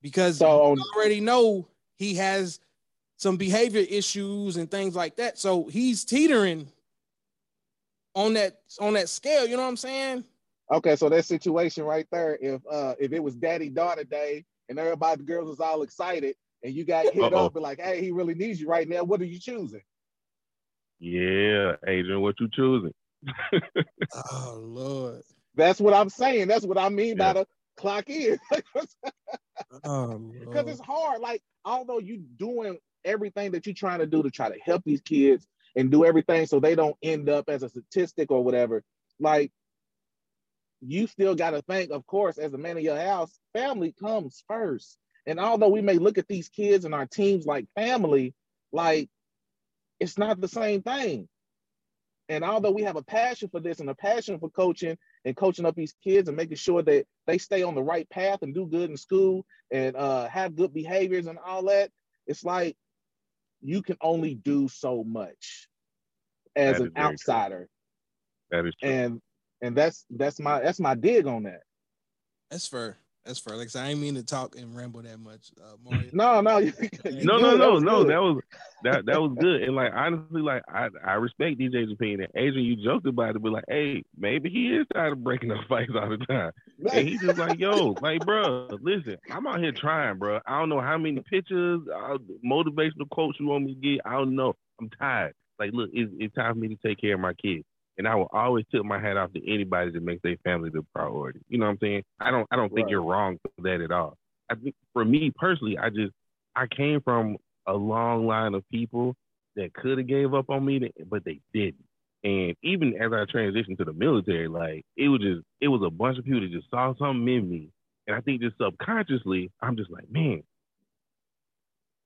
Speaker 1: Because so, already know he has some behavior issues and things like that. So he's teetering on that on that scale. You know what I'm saying?
Speaker 3: Okay, so that situation right there, if uh if it was daddy daughter day and everybody the girls was all excited and you got hit Uh-oh. up and like, hey, he really needs you right now, what are you choosing?
Speaker 2: Yeah, Adrian, what you choosing?
Speaker 1: oh Lord.
Speaker 3: That's what I'm saying. That's what I mean yeah. by the clock in.
Speaker 1: oh,
Speaker 3: because it's hard. Like, although you doing everything that you're trying to do to try to help these kids and do everything so they don't end up as a statistic or whatever, like you still got to think, of course, as a man of your house, family comes first. And although we may look at these kids and our teams like family, like it's not the same thing. And although we have a passion for this and a passion for coaching and coaching up these kids and making sure that they stay on the right path and do good in school and uh, have good behaviors and all that, it's like you can only do so much as an outsider.
Speaker 2: True. That is true.
Speaker 3: And and that's that's my that's my dig on that.
Speaker 1: That's fair. That's fair. Like I, I ain't mean to talk and ramble that much. Uh, Mario.
Speaker 3: no, no,
Speaker 2: no, no, no, no. That was that that was good. And like honestly, like I I respect DJ's opinion. And Adrian, you joked about it, but like, hey, maybe he is tired of breaking up fights all the time. And he's just like, yo, like, bro, listen, I'm out here trying, bro. I don't know how many pictures, uh, motivational quotes you want me to get. I don't know. I'm tired. Like, look, it's, it's time for me to take care of my kids and I will always tip my hat off to anybody that makes their family the priority. You know what I'm saying? I don't I don't right. think you're wrong for that at all. I think for me personally, I just I came from a long line of people that could have gave up on me, but they didn't. And even as I transitioned to the military, like it was just it was a bunch of people that just saw something in me. And I think just subconsciously, I'm just like, man,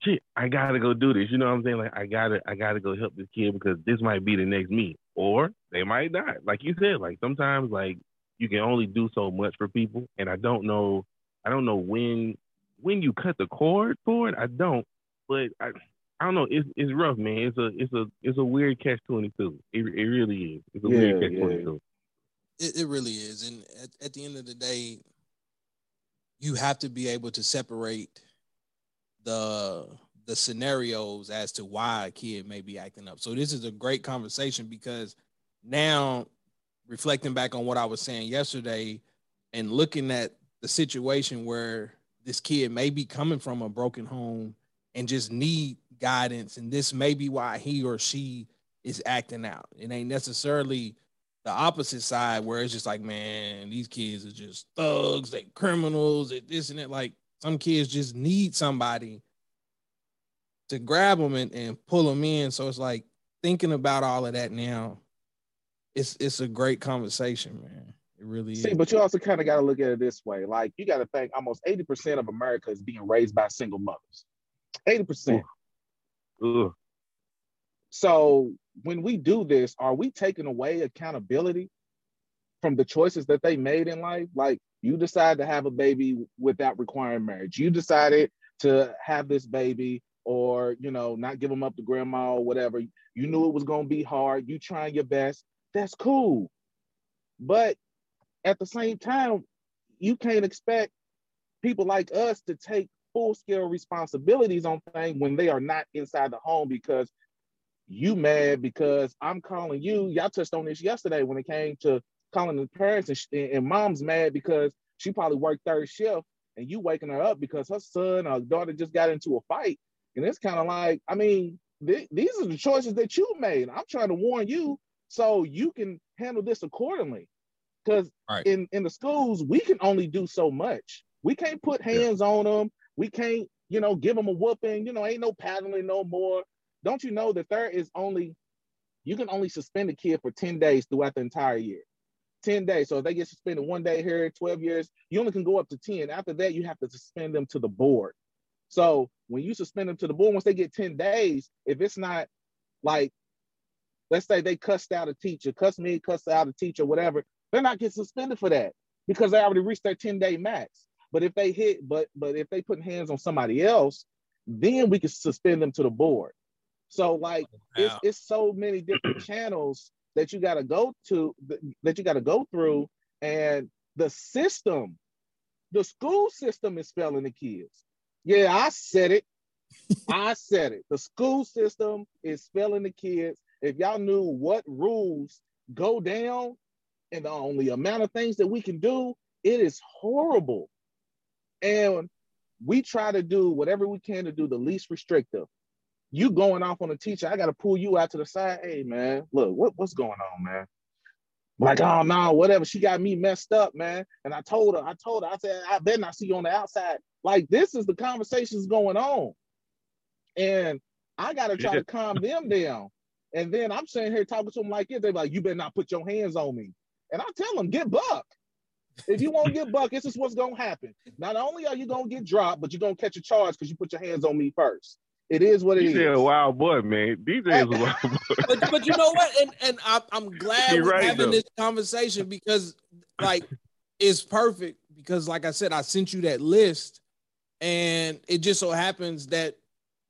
Speaker 2: shit, I gotta go do this. You know what I'm saying? Like I gotta I gotta go help this kid because this might be the next me or they might not. Like you said, like sometimes like you can only do so much for people, and I don't know, I don't know when when you cut the cord for it. I don't, but I. I don't know. It's it's rough, man. It's a it's a it's a weird catch twenty two. It it really is. It's a yeah, weird catch twenty two.
Speaker 1: It it really is, and at, at the end of the day, you have to be able to separate the the scenarios as to why a kid may be acting up. So this is a great conversation because now reflecting back on what I was saying yesterday and looking at the situation where this kid may be coming from a broken home and just need guidance and this may be why he or she is acting out. It ain't necessarily the opposite side where it's just like, man, these kids are just thugs, they criminals, they this and that. Like some kids just need somebody to grab them and, and pull them in. So it's like thinking about all of that now. It's it's a great conversation, man. It really
Speaker 3: See,
Speaker 1: is.
Speaker 3: but you also kind of got to look at it this way. Like you got to think almost 80% of America is being raised by single mothers. 80%.
Speaker 2: Ugh.
Speaker 3: So when we do this, are we taking away accountability from the choices that they made in life? Like you decide to have a baby without requiring marriage. You decided to have this baby or you know not give them up to grandma or whatever you knew it was going to be hard you trying your best that's cool but at the same time you can't expect people like us to take full scale responsibilities on things when they are not inside the home because you mad because i'm calling you y'all touched on this yesterday when it came to calling the parents and, and mom's mad because she probably worked third shift and you waking her up because her son or daughter just got into a fight and it's kind of like, I mean, th- these are the choices that you made. I'm trying to warn you so you can handle this accordingly. Because right. in, in the schools, we can only do so much. We can't put hands yeah. on them. We can't, you know, give them a whooping. You know, ain't no paddling no more. Don't you know that there is only, you can only suspend a kid for 10 days throughout the entire year. 10 days. So if they get suspended one day here, 12 years, you only can go up to 10. After that, you have to suspend them to the board. So when you suspend them to the board, once they get 10 days, if it's not like, let's say they cussed out a teacher, cuss me, cuss out a teacher, whatever, they're not getting suspended for that because they already reached their 10 day max. But if they hit, but but if they put hands on somebody else, then we can suspend them to the board. So like wow. it's, it's so many different channels that you got to go to that you got to go through, and the system, the school system is failing the kids. Yeah, I said it. I said it. The school system is failing the kids. If y'all knew what rules go down and the only amount of things that we can do, it is horrible. And we try to do whatever we can to do the least restrictive. you going off on a teacher, I gotta pull you out to the side. Hey man, look, what, what's going on, man? Like, oh no, whatever. She got me messed up, man. And I told her, I told her, I said, I better not see you on the outside. Like, this is the conversations going on. And I gotta try to calm them down. And then I'm sitting here talking to them like this. They're like, you better not put your hands on me. And I tell them, get buck. If you won't get buck, this is what's gonna happen. Not only are you gonna get dropped, but you're gonna catch a charge because you put your hands on me first. It is what it DJ
Speaker 2: is. a wild boy, man. DJ is a wild boy.
Speaker 1: but, but you know what? And and I, am glad You're we're right, having though. this conversation because like it's perfect because like I said, I sent you that list, and it just so happens that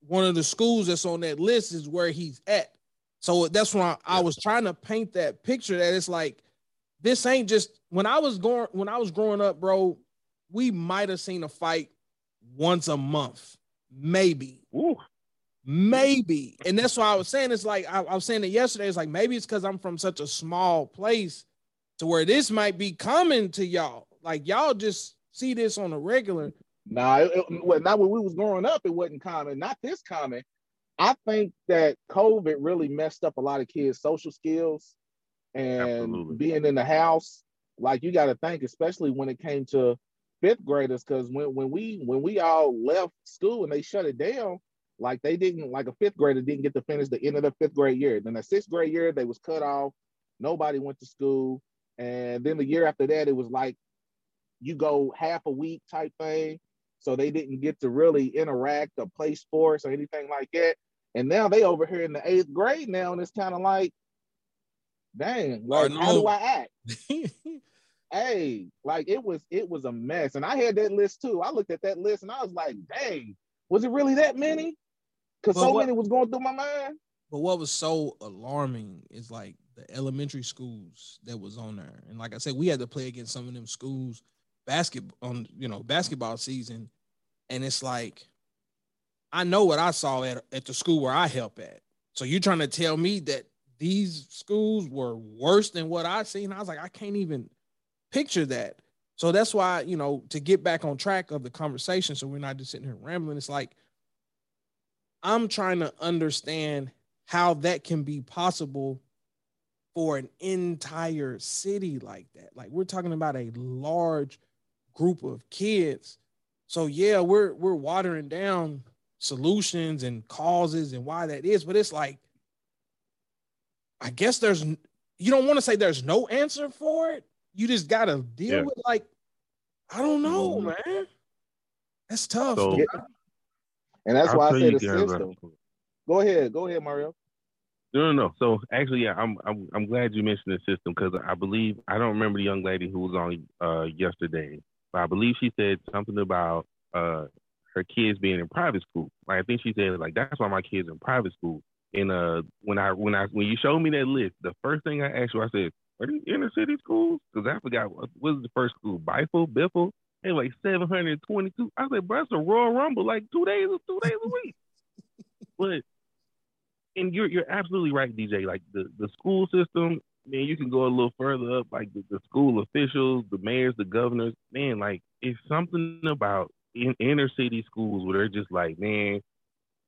Speaker 1: one of the schools that's on that list is where he's at. So that's why I, I was trying to paint that picture that it's like this ain't just when I was going when I was growing up, bro. We might have seen a fight once a month, maybe.
Speaker 2: Ooh.
Speaker 1: Maybe. And that's why I was saying it's like I, I was saying it yesterday. It's like maybe it's because I'm from such a small place to where this might be coming to y'all. Like y'all just see this on a regular.
Speaker 3: Nah, it, it, not when we was growing up, it wasn't common. Not this common. I think that COVID really messed up a lot of kids' social skills and Absolutely. being in the house. Like you got to think, especially when it came to fifth graders, because when, when we when we all left school and they shut it down, like they didn't like a fifth grader didn't get to finish the end of the fifth grade year. Then the sixth grade year they was cut off. Nobody went to school, and then the year after that it was like you go half a week type thing. So they didn't get to really interact or play sports or anything like that. And now they over here in the eighth grade now, and it's kind of like, dang, like how do I act? hey, like it was it was a mess. And I had that list too. I looked at that list and I was like, dang, was it really that many? Because so what, many was going through my mind.
Speaker 1: But what was so alarming is like the elementary schools that was on there. And like I said, we had to play against some of them schools basketball on you know basketball season. And it's like I know what I saw at, at the school where I help at. So you're trying to tell me that these schools were worse than what I've seen? I was like, I can't even picture that. So that's why, you know, to get back on track of the conversation, so we're not just sitting here rambling, it's like I'm trying to understand how that can be possible for an entire city like that. Like we're talking about a large group of kids. So yeah, we're we're watering down solutions and causes and why that is, but it's like I guess there's you don't want to say there's no answer for it. You just got to deal yeah. with like I don't know, mm-hmm. man. That's tough. So,
Speaker 3: and that's I'll why I say the system. Go ahead, go ahead, Mario.
Speaker 2: No, no, no. So actually, yeah, I'm I'm I'm glad you mentioned the system because I believe I don't remember the young lady who was on uh, yesterday, but I believe she said something about uh, her kids being in private school. Like I think she said like that's why my kids in private school. And uh, when I when I when you showed me that list, the first thing I asked you, I said, "Are these inner city schools?" Because I forgot what was the first school, Bifle, Biffle. They like seven hundred twenty-two. I said, "Bro, that's a Royal Rumble, like two days, two days a week." but and you're you're absolutely right, DJ. Like the the school system, man, you can go a little further up, like the, the school officials, the mayors, the governors. Man, like it's something about in inner city schools where they're just like, man,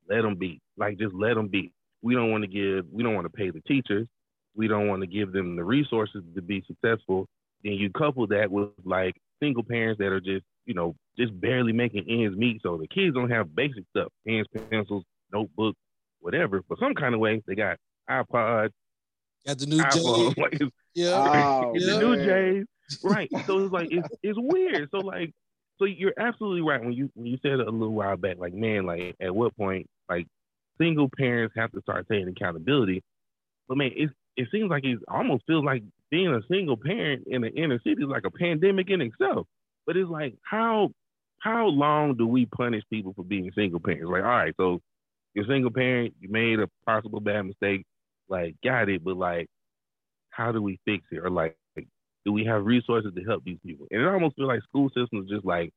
Speaker 2: let them be. Like just let them be we don't want to give, we don't want to pay the teachers. We don't want to give them the resources to be successful. Then you couple that with like single parents that are just, you know, just barely making ends meet. So the kids don't have basic stuff, pens, pencils, notebooks, whatever. But some kind of way, they got iPods,
Speaker 1: got the new iPhone,
Speaker 2: like, yeah, oh, the new J's, right? So it's like it's it's weird. So like, so you're absolutely right when you when you said a little while back, like man, like at what point, like single parents have to start taking accountability. But man, it it seems like it almost feels like being a single parent in the inner city is like a pandemic in itself. But it's like how how long do we punish people for being single parents? Like, all right, so you're a single parent, you made a possible bad mistake, like got it, but like how do we fix it? Or like do we have resources to help these people? And it almost feels like school systems just like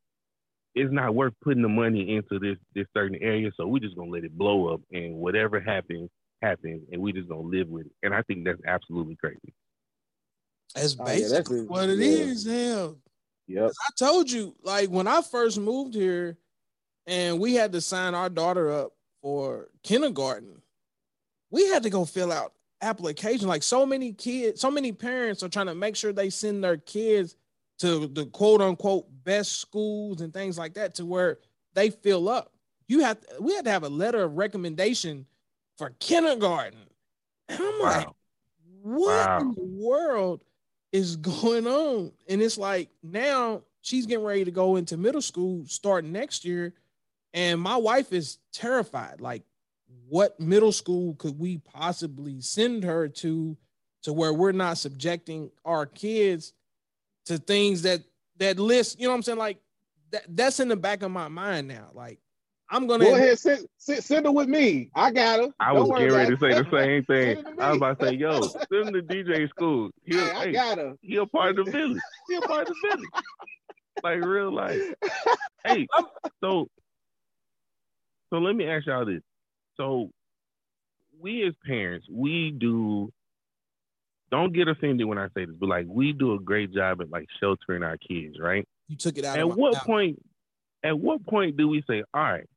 Speaker 2: it's not worth putting the money into this this certain area, so we're just gonna let it blow up, and whatever happens, happens, and we're just gonna live with it. And I think that's absolutely crazy.
Speaker 1: That's basically oh, yeah, that's what it yeah. is. Hell,
Speaker 3: yep.
Speaker 1: I told you, like when I first moved here, and we had to sign our daughter up for kindergarten, we had to go fill out application. Like so many kids, so many parents are trying to make sure they send their kids to the quote unquote best schools and things like that to where they fill up. You have to, we had to have a letter of recommendation for kindergarten. And I'm wow. like, what wow. in the world is going on? And it's like now she's getting ready to go into middle school starting next year. And my wife is terrified. Like, what middle school could we possibly send her to to where we're not subjecting our kids to things that that list, you know what I'm saying? Like that that's in the back of my mind now. Like I'm gonna
Speaker 3: go ahead, send, send, send her with me. I got her.
Speaker 2: I Don't was getting ready to say the same thing. I was about to say, yo, send him to DJ school. He, hey, I got her. He a part of the village. He a part of the village. like real life. hey, so so let me ask y'all this. So we as parents, we do don't get offended when I say this, but like we do a great job at like sheltering our kids, right?
Speaker 1: You took it out.
Speaker 2: At what mouth. point? At what point do we say, all right,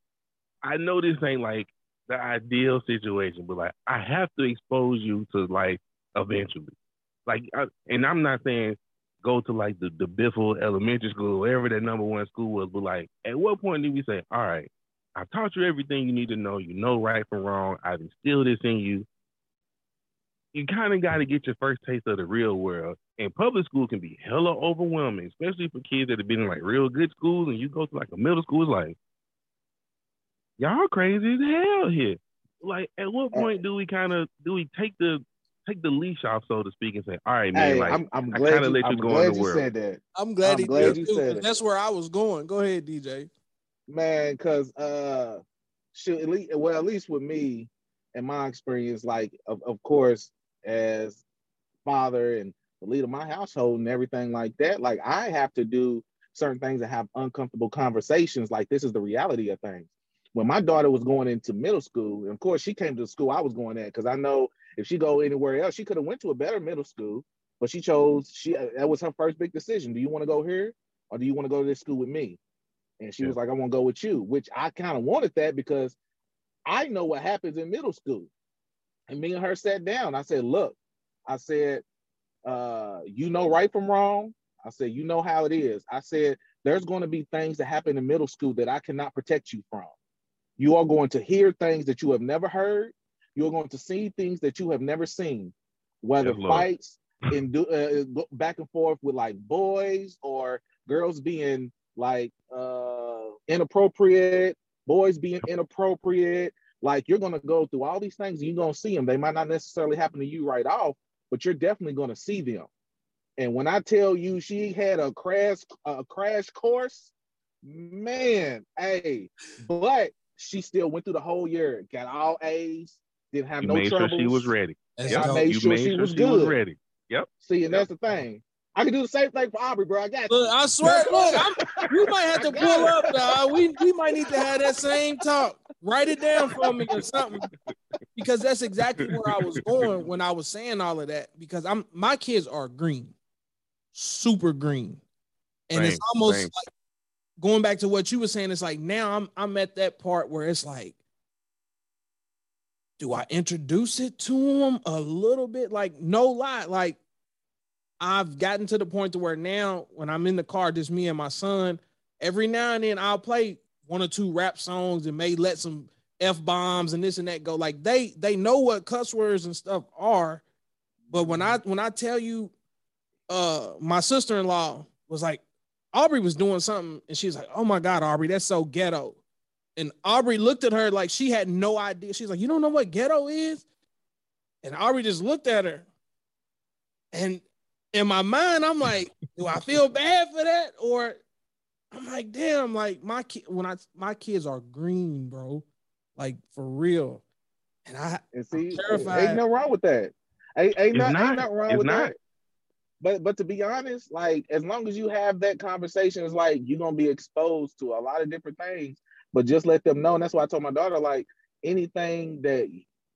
Speaker 2: I know this ain't like the ideal situation, but like I have to expose you to like eventually, like, I, and I'm not saying go to like the the Biffle Elementary School, wherever that number one school was, but like, at what point do we say, all right, I taught you everything you need to know. You know right from wrong. I've instilled this in you you kind of got to get your first taste of the real world. And public school can be hella overwhelming, especially for kids that have been in like real good schools and you go to like a middle school, it's like, y'all crazy as hell here. Like, at what point do we kind of do we take the take the leash off, so to speak, and say, all right, man, hey, like I'm, I'm glad you, let you I'm go
Speaker 3: glad in the world. Said that.
Speaker 1: I'm glad, I'm glad you said that. That's where I was going. Go ahead, DJ.
Speaker 3: Man, because uh, shoot, at least well, at least with me, in my experience, like of, of course, as father and the leader of my household and everything like that, like I have to do certain things and have uncomfortable conversations. Like this is the reality of things. When my daughter was going into middle school, and of course she came to the school I was going at, because I know if she go anywhere else, she could have went to a better middle school, but she chose she uh, that was her first big decision. Do you want to go here or do you want to go to this school with me? And she yeah. was like, I want to go with you, which I kind of wanted that because I know what happens in middle school. And me and her sat down. I said, look, I said, uh, you know right from wrong. I said, you know how it is. I said, there's going to be things that happen in middle school that I cannot protect you from. You are going to hear things that you have never heard. You're going to see things that you have never seen, whether yes, fights and do uh, back and forth with like boys or girls being like uh, inappropriate, boys being inappropriate, like you're gonna go through all these things and you're gonna see them. They might not necessarily happen to you right off, but you're definitely gonna see them. And when I tell you she had a crash a crash course, man, hey, but she still went through the whole year, got all A's, didn't have
Speaker 2: you
Speaker 3: no
Speaker 2: made
Speaker 3: troubles.
Speaker 2: Sure she was ready.
Speaker 3: Yep. I made
Speaker 2: you
Speaker 3: sure
Speaker 2: made
Speaker 3: she
Speaker 2: sure
Speaker 3: was
Speaker 2: she
Speaker 3: good.
Speaker 2: Was ready. Yep.
Speaker 3: See, and
Speaker 2: yep.
Speaker 3: that's the thing. I can do the same thing for Aubrey, bro. I got you.
Speaker 1: Look, I swear, look, I'm, we might have to pull up, dog. We we might need to have that same talk. Write it down for me or something, because that's exactly where I was going when I was saying all of that. Because I'm my kids are green, super green, and same, it's almost same. like going back to what you were saying. It's like now I'm I'm at that part where it's like, do I introduce it to them a little bit? Like no lie, like I've gotten to the point to where now when I'm in the car, just me and my son, every now and then I'll play one or two rap songs and may let some F bombs and this and that go. Like they they know what cuss words and stuff are. But when I when I tell you uh my sister-in-law was like, Aubrey was doing something and she's like, Oh my god, Aubrey, that's so ghetto. And Aubrey looked at her like she had no idea. She's like, You don't know what ghetto is? And Aubrey just looked at her. And in my mind, I'm like, do I feel bad for that? Or I'm like, damn, like my kid when I my kids are green, bro. Like for real. And I
Speaker 3: and see, I'm terrified. ain't nothing wrong with that. Ain't, ain't, not, not, ain't nothing wrong with not. that. But but to be honest, like as long as you have that conversation, it's like you're gonna be exposed to a lot of different things. But just let them know. And that's why I told my daughter, like anything that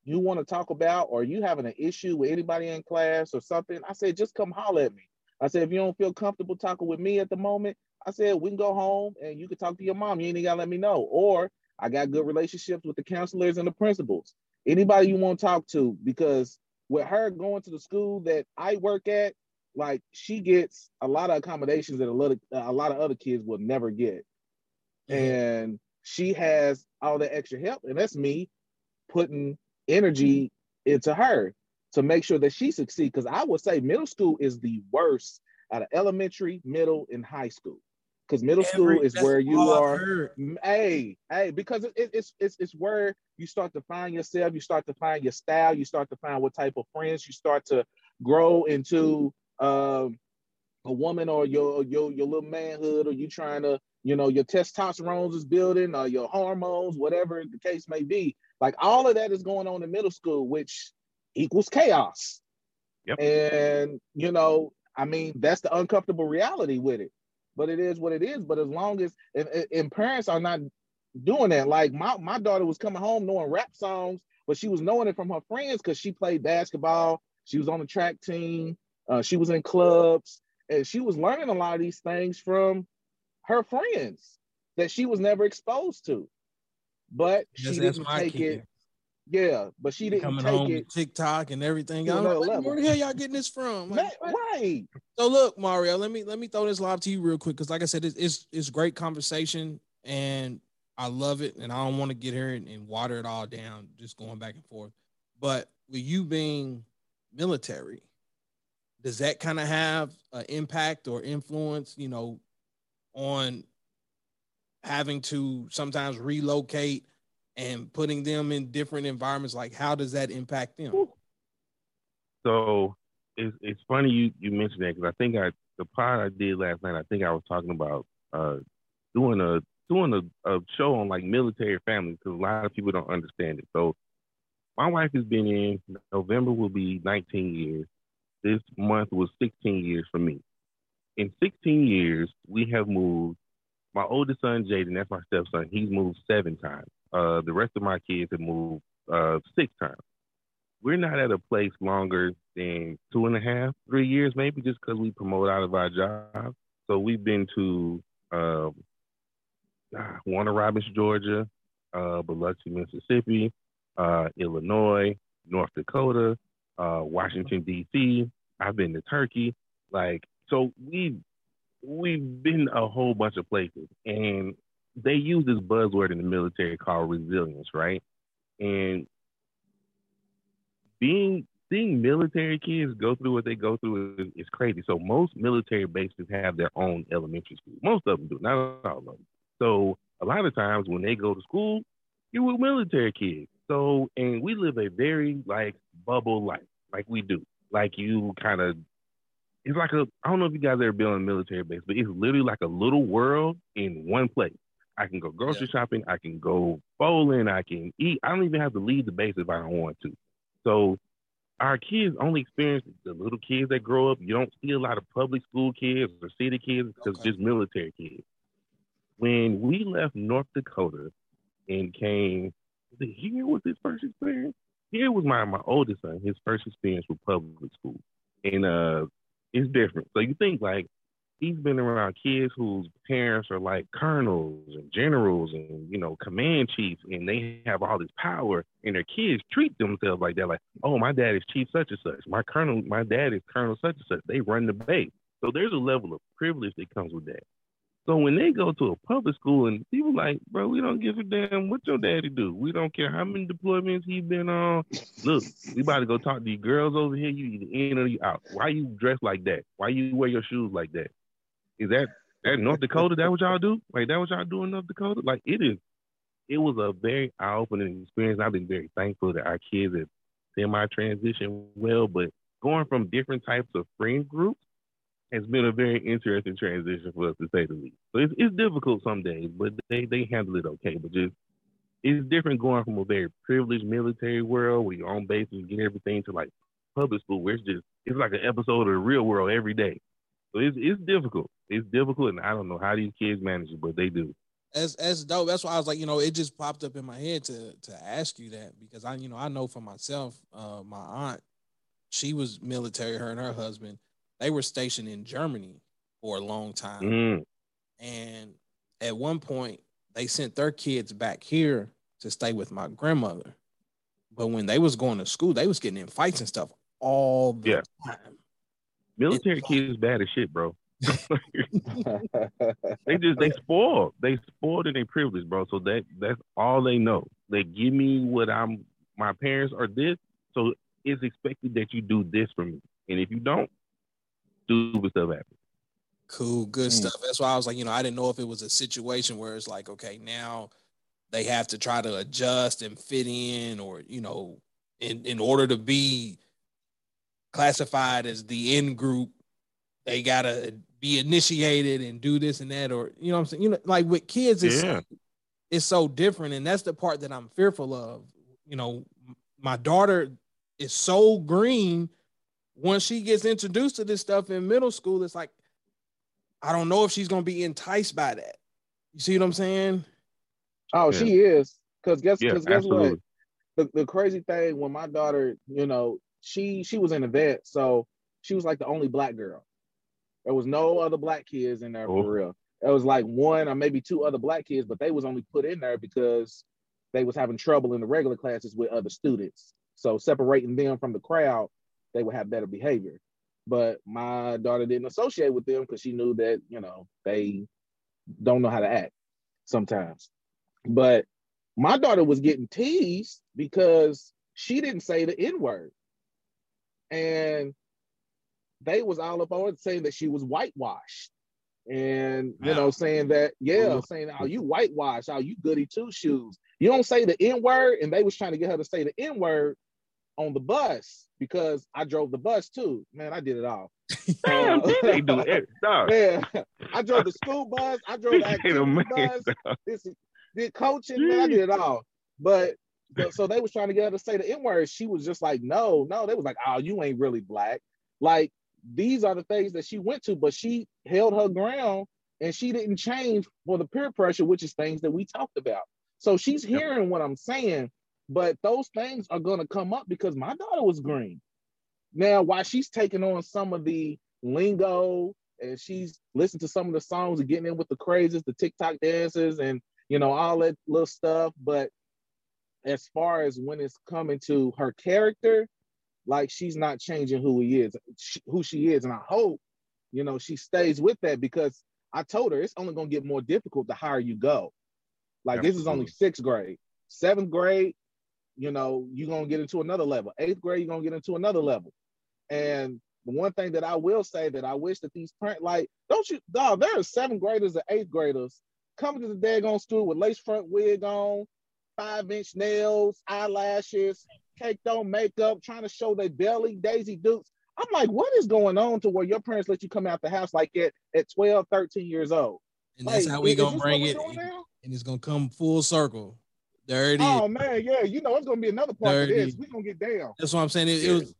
Speaker 3: you want to talk about or you having an issue with anybody in class or something, I said, just come holler at me. I said, if you don't feel comfortable talking with me at the moment, I said, we can go home and you can talk to your mom. You ain't gotta let me know. Or I got good relationships with the counselors and the principals. Anybody you want to talk to, because with her going to the school that I work at, like she gets a lot of accommodations that a lot of a lot of other kids will never get. Mm-hmm. And she has all the extra help, and that's me putting energy into her to make sure that she succeeds. Because I would say middle school is the worst out of elementary, middle, and high school. Because middle Every, school is where you are. Hey, hey, because it, it, it's it's it's where you start to find yourself. You start to find your style. You start to find what type of friends. You start to grow into um, a woman or your your your little manhood, or you trying to you know your testosterone is building, or your hormones, whatever the case may be. Like all of that is going on in middle school, which equals chaos. Yep. And you know, I mean, that's the uncomfortable reality with it. But it is what it is. But as long as and, and parents are not doing that, like my, my daughter was coming home knowing rap songs, but she was knowing it from her friends because she played basketball, she was on the track team, uh, she was in clubs, and she was learning a lot of these things from her friends that she was never exposed to. But she didn't take kid. it yeah, but she didn't coming home it.
Speaker 1: TikTok and everything. I'm like, where the hell y'all getting this from? Like,
Speaker 3: right.
Speaker 1: So look, Mario, let me let me throw this live to you real quick because, like I said, it's, it's it's great conversation and I love it, and I don't want to get here and, and water it all down, just going back and forth. But with you being military, does that kind of have an impact or influence, you know, on having to sometimes relocate and putting them in different environments like how does that impact them?
Speaker 2: So it's, it's funny you you mentioned that because i think i the part i did last night i think i was talking about uh doing a doing a, a show on like military families because a lot of people don't understand it. So my wife has been in november will be 19 years. This month was 16 years for me. In 16 years we have moved my oldest son jaden that's my stepson he's moved seven times uh, the rest of my kids have moved uh, six times. We're not at a place longer than two and a half, three years, maybe just because we promote out of our job. So we've been to uh, Warner Robins, Georgia, uh, Biloxi, Mississippi, uh, Illinois, North Dakota, uh, Washington D.C. I've been to Turkey. Like, so we we've been a whole bunch of places, and they use this buzzword in the military called resilience, right? And being seeing military kids go through what they go through is, is, crazy. So most military bases have their own elementary school. Most of them do, not all of them. So a lot of times when they go to school, you're with military kids. So and we live a very like bubble life, like we do. Like you kind of it's like a I don't know if you guys ever been on a military base, but it's literally like a little world in one place. I can go grocery yeah. shopping. I can go bowling. I can eat. I don't even have to leave the base if I don't want to. So our kids only experience the little kids that grow up. You don't see a lot of public school kids or city kids because okay. just military kids. When we left North Dakota and came, here was his first experience. Here was my my oldest son, his first experience with public school, and uh, it's different. So you think like he's been around kids whose parents are like colonels and generals and you know command chiefs and they have all this power and their kids treat themselves like that like oh my dad is chief such and such. My colonel my dad is colonel such and such. They run the base so there's a level of privilege that comes with that so when they go to a public school and people like bro we don't give a damn what your daddy do we don't care how many deployments he's been on look we about to go talk to these girls over here you either in or you out why you dress like that why you wear your shoes like that is that that North Dakota? That what y'all do? Like that what y'all do in North Dakota? Like it is. It was a very eye-opening experience. I've been very thankful that our kids have semi-transition well, but going from different types of friend groups has been a very interesting transition for us to say the least. So it's, it's difficult some days, but they they handle it okay. But just it's different going from a very privileged military world where you're on base and get everything to like public school where it's just it's like an episode of the real world every day. So it's it's difficult it's difficult, and I don't know how these kids manage it, but they do.
Speaker 1: As as dope. That's why I was like, you know, it just popped up in my head to to ask you that because I, you know, I know for myself, uh, my aunt, she was military. Her and her husband, they were stationed in Germany for a long time, mm. and at one point, they sent their kids back here to stay with my grandmother. But when they was going to school, they was getting in fights and stuff all the
Speaker 2: Yeah.
Speaker 1: time.
Speaker 2: Military
Speaker 1: It's-
Speaker 2: kids bad as shit, bro. they just they spoiled. They spoiled and they privileged, bro. So that that's all they know. They give me what I'm my parents are this, so it's expected that you do this for me. And if you don't, stupid stuff happens.
Speaker 1: Cool, good
Speaker 3: Mm.
Speaker 1: stuff. That's why I was like, you know, I didn't know if it was a situation where it's like, okay, now they have to try to adjust and fit in, or you know, in in order to be classified as the in group, they gotta be initiated and do this and that, or you know what I'm saying? You know, like with kids, it's
Speaker 2: Yeah.
Speaker 1: it's so different, and that's the part that I'm fearful of. You know, my daughter is so green. Once she gets introduced to this stuff in middle school, it's like I don't know if she's gonna be enticed by that. You see what I'm saying?
Speaker 3: oh,
Speaker 2: Yeah.
Speaker 3: she is. Cause guess,
Speaker 2: Yeah,
Speaker 3: cause guess what? the, the crazy thing when my daughter, you know, she she was in a vet, so she was like the only black girl. There was no other black kids in there
Speaker 2: Oh.
Speaker 3: for real. There was like one or maybe two other black kids, but they was only put in there because they was having trouble in the regular classes with other students. So separating them from the crowd, they would have better behavior. But my daughter didn't associate with them because she knew that, you know, they don't know how to act sometimes. But my daughter was getting teased because she didn't say the N word. And they was all up on it saying that she was whitewashed. And you know, saying that, yeah,
Speaker 2: Ooh.
Speaker 3: saying, oh, you whitewashed, oh, you goody two shoes. You don't say the N word, and they was trying to get her to say the N word on the bus because I drove the bus too. Man, I did it all.
Speaker 2: Damn,
Speaker 3: Uh,
Speaker 2: they do it.
Speaker 3: Man, I drove the school bus, I drove the
Speaker 2: He ain't
Speaker 3: activity
Speaker 2: man,
Speaker 3: bus,
Speaker 2: dog.
Speaker 3: this did coaching, man, I did it all. But, so they was trying to get her to say the N word. She was just like, no, no. They was like, oh, you ain't really black. Like these are the things that she went to, but she held her ground and she didn't change for the peer pressure, which is things that we talked about. So she's hearing what I'm saying, but those things are gonna come up because my daughter was green. Now, while she's taking on some of the lingo and she's listening to some of the songs and getting in with the crazes, the TikTok dances, and you know, all that little stuff. But as far as when it's coming to her character, like she's not changing who he is, who she is. And I hope, you know, she stays with that because I told her it's only gonna get more difficult the higher you go. Like this is only sixth grade. Seventh grade, you know, you're gonna get into another level. Eighth grade, you're gonna get into another level. And the one thing that I will say that I wish that these parents like, don't you dog, there are seventh graders and eighth graders coming to the daggone school with lace front wig on, five inch nails, eyelashes, caked on makeup, trying to show their belly, Daisy Dukes. I'm like, what is going on to where your parents let you come out the house like at, at 12, 13 years old?
Speaker 1: And that's how we gonna bring it,
Speaker 3: we're doing now?
Speaker 1: and it's gonna come full circle. Is.
Speaker 3: Oh man, yeah, you know it's gonna be another part of this. We're gonna get down.
Speaker 1: That's what I'm saying. It, it was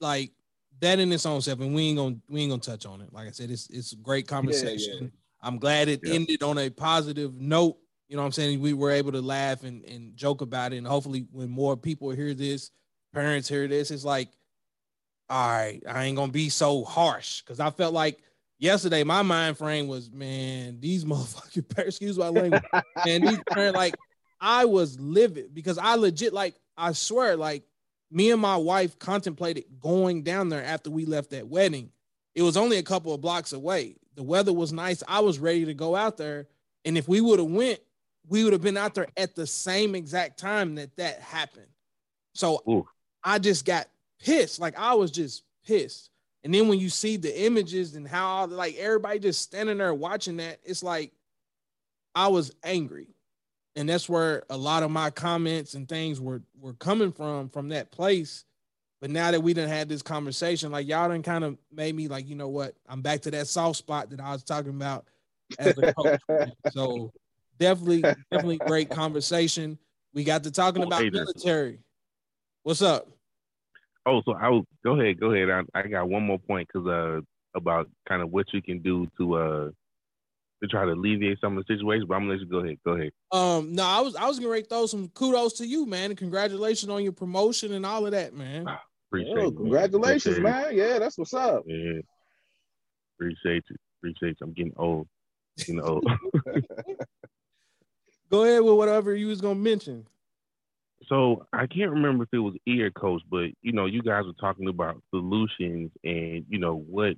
Speaker 1: like that in its own self, and we ain't gonna we ain't gonna touch on it. Like I said, it's it's a great conversation. I'm glad it
Speaker 2: Yeah.
Speaker 1: ended on a positive note. You know what I'm saying? We were able to laugh and, and joke about it. And hopefully when more people hear this, parents hear this, it's like, all right, I ain't gonna be so harsh. Cause I felt like yesterday my mind frame was, man, these motherfucking parents, excuse my language, man, these parents, like I was livid because I legit like I swear, like me and my wife contemplated going down there after we left that wedding. It was only a couple of blocks away. The weather was nice. I was ready to go out there, and if we would have went, we would have been out there at the same exact time that that happened. So
Speaker 2: Ooh.
Speaker 1: I just got pissed. Like I was just pissed. And then when you see the images and how like everybody just standing there watching that, it's like I was angry. And that's where a lot of my comments and things were were coming from from that place. But now that we didn't had this conversation, like y'all done kind of made me like, you know what? I'm back to that soft spot that I was talking about as a coach. so definitely, definitely great conversation. We got to talking
Speaker 2: Oh,
Speaker 1: about
Speaker 2: hey,
Speaker 1: military. What's up?
Speaker 2: Oh, so I was go ahead, go ahead. I, I got one more point because uh about kind of what you can do to uh to try to alleviate some of the situations. But I'm gonna let you go ahead. Go ahead.
Speaker 1: Um, no, I was I was gonna throw some kudos to you, man, and congratulations on your promotion and all of that, man.
Speaker 2: Appreciate
Speaker 3: Oh,
Speaker 2: it. man.
Speaker 3: congratulations,
Speaker 2: Appreciate
Speaker 3: man. Yeah, that's what's up.
Speaker 2: Yeah. Appreciate you. Appreciate you. I'm getting old. Getting old.
Speaker 1: Go ahead with whatever you was gonna mention.
Speaker 2: So I can't remember if it was ear coach, but you know, you guys were talking about solutions and you know what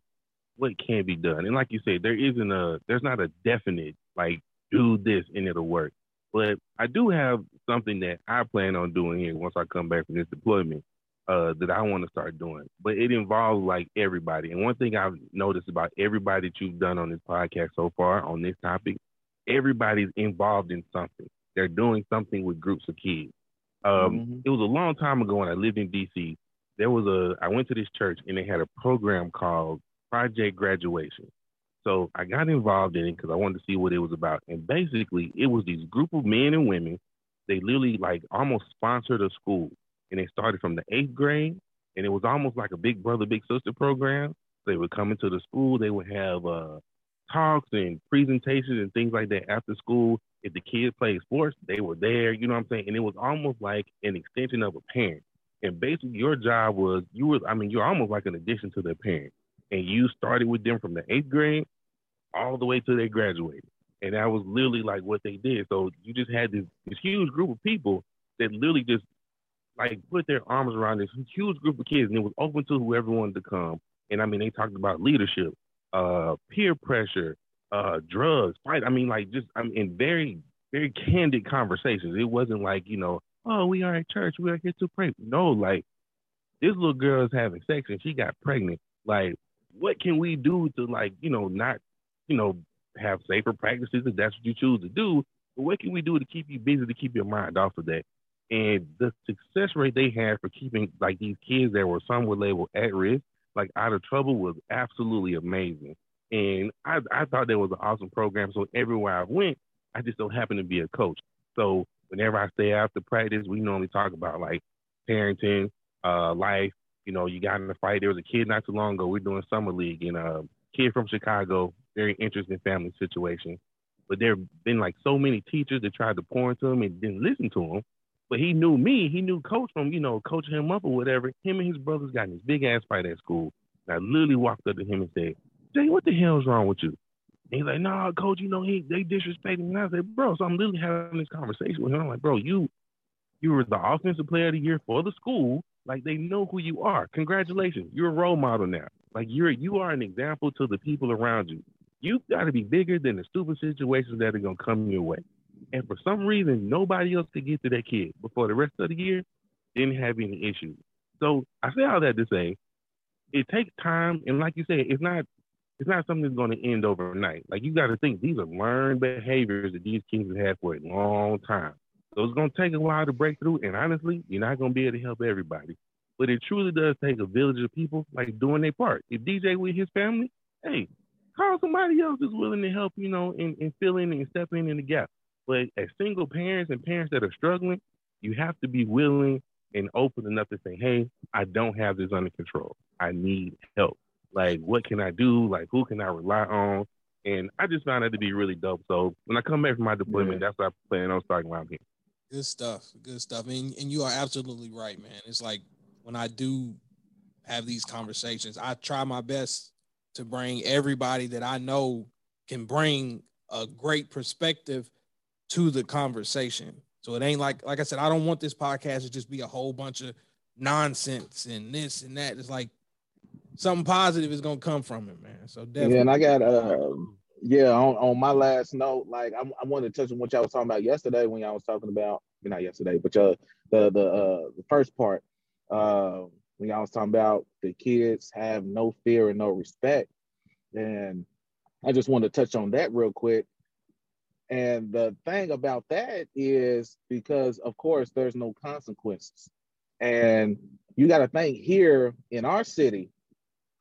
Speaker 2: what can be done. And like you said, there isn't a there's not a definite like do this and it'll work. But I do have something that I plan on doing here once I come back from this deployment uh, that I want to start doing. But it involves like everybody. And one thing I've noticed about everybody that you've done on this podcast so far on this topic, everybody's involved in something. They're doing something with groups of kids. Um, mm-hmm. It was a long time ago when I lived in DC. There was a I went to this church and they had a program called Project Graduation. So I got involved in it because I wanted to see what it was about. And basically, it was these group of men and women. They literally like almost sponsored a school, and they started from the eighth grade, and it was almost like a big brother, big sister program. They would come into the school. They would have uh, talks and presentations and things like that after school. If the kids played sports, they were there. You know what I'm saying? And it was almost like an extension of a parent. And basically, your job was you were. I mean, you're almost like an addition to their parent. And you started with them from the eighth grade all the way till they graduated. And that was literally like what they did. So you just had this, this huge group of people that literally just like put their arms around this huge group of kids and it was open to whoever wanted to come. And I mean, they talked about leadership, uh, peer pressure, uh, drugs, fight. I mean, like just, I mean, in very, very candid conversations. It wasn't like, you know, oh, we are at church. We are here to pray. No, like this little girl is having sex and she got pregnant. Like, what can we do to like, you know, not you know, have safer practices if that's what you choose to do. But what can we do to keep you busy to keep your mind off of that? And the success rate they had for keeping like these kids that were some would label at risk, like out of trouble, was absolutely amazing. And I, I thought that was an awesome program. So everywhere I went, I just don't happen to be a coach. So whenever I stay after practice, we normally talk about like parenting, uh, life. You know, you got in a fight. There was a kid not too long ago. We're doing summer league, and a kid from Chicago very interesting family situation. But there have been like so many teachers that tried to pour into him and didn't listen to him. But he knew me. He knew coach from, you know, coaching him up or whatever. Him and his brothers got in this big ass fight at school. And I literally walked up to him and said, Jay, what the hell's wrong with you? And he's like, no, nah, coach, you know, he they disrespecting me. And I said, bro, so I'm literally having this conversation with him. I'm like, bro, you you were the offensive player of the year for the school. Like they know who you are. Congratulations. You're a role model now. Like you're you are an example to the people around you. You've got to be bigger than the stupid situations that are gonna come your way. And for some reason, nobody else could get to that kid before the rest of the year didn't have any issues. So I say all that to say, it takes time, and like you said, it's not it's not something that's going to end overnight. Like you got to think these are learned behaviors that these kids have had for a long time. So it's going to take a while to break through. And honestly, you're not going to be able to help everybody. But it truly does take a village of people like doing their part. If DJ with his family, hey, call somebody else that's willing to help, you know, and, and fill in and step in in the gap. But as single parents and parents that are struggling, you have to be willing and open enough to say, hey, I don't have this under control. I need help. Like, what can I do? Like, who can I rely on? And I just found that to be really dope. So when I come back from my deployment, yeah. that's what I plan on starting around here.
Speaker 1: Good stuff. Good stuff. And, and you are absolutely right, man. It's like when I do have these conversations, I try my best to bring everybody that I know can bring a great perspective to the conversation. So it ain't like like I said, I don't want this podcast to just be a whole bunch of nonsense and this and that. It's like something positive is gonna come from it, man. So definitely.
Speaker 3: Yeah, and I got uh yeah, on, on my last note, like I, I wanted to touch on what y'all was talking about yesterday when y'all was talking about, not yesterday, but uh the the uh the first part. Uh when y'all was talking about the kids have no fear and no respect. And I just want to touch on that real quick. And the thing about that is because, of course, there's no consequences. And you got to think here in our city,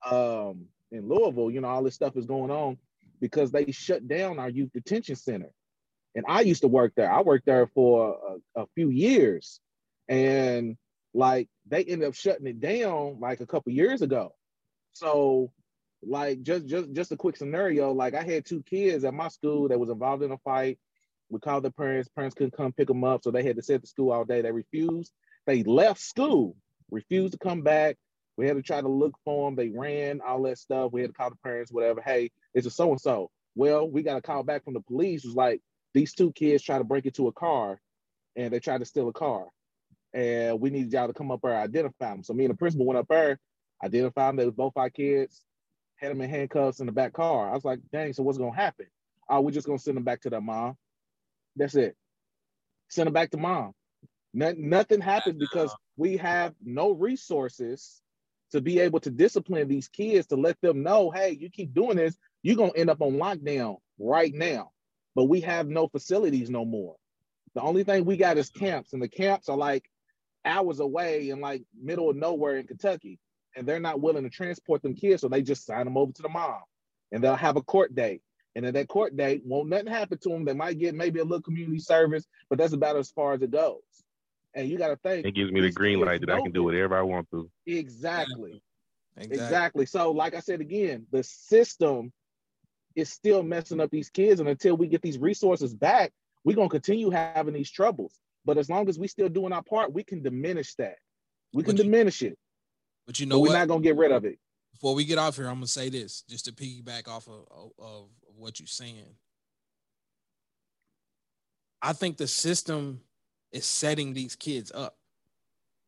Speaker 3: um, in Louisville, you know, all this stuff is going on because they shut down our youth detention center. And I used to work there. I worked there for a, a few years. And like they ended up shutting it down like a couple years ago. So like just just just a quick scenario, like I had two kids at my school that was involved in a fight. We called the parents, parents couldn't come pick them up, so they had to sit at the school all day. They refused. They left school, refused to come back. We had to try to look for them. They ran, all that stuff. We had to call the parents, whatever. Hey, it's a so and so. Well, we got a call back from the police. It was like these two kids try to break into a car and they tried to steal a car. And we needed y'all to come up there identify them. So me and the principal went up there, identified them. They was both our kids, had them in handcuffs in the back car. I was like, dang, so what's gonna happen? Oh, we're just gonna send them back to their mom. That's it. Send them back to mom. No, nothing happened because we have no resources to be able to discipline these kids to let them know, hey, you keep doing this, you're gonna end up on lockdown right now. But we have no facilities no more. The only thing we got is camps, and the camps are like hours away in like middle of nowhere in Kentucky, and they're not willing to transport them kids, so they just sign them over to the mom, and they'll have a court date. And at that court date, won't nothing happen to them. They might get maybe a little community service, but that's about as far as it goes. And you got to think
Speaker 2: it gives me the green light that I can do whatever I want to.
Speaker 3: Exactly. exactly. Exactly. So, like I said again, the system is still messing up these kids, and until we get these resources back, we're gonna continue having these troubles. But as long as we still doing our part, we can diminish that. We can but diminish
Speaker 1: you,
Speaker 3: it.
Speaker 1: But you know,
Speaker 3: but we're not gonna get rid of it.
Speaker 1: Before we get off here, I'm gonna say this just to piggyback off of, of, of what you're saying. I think the system is setting these kids up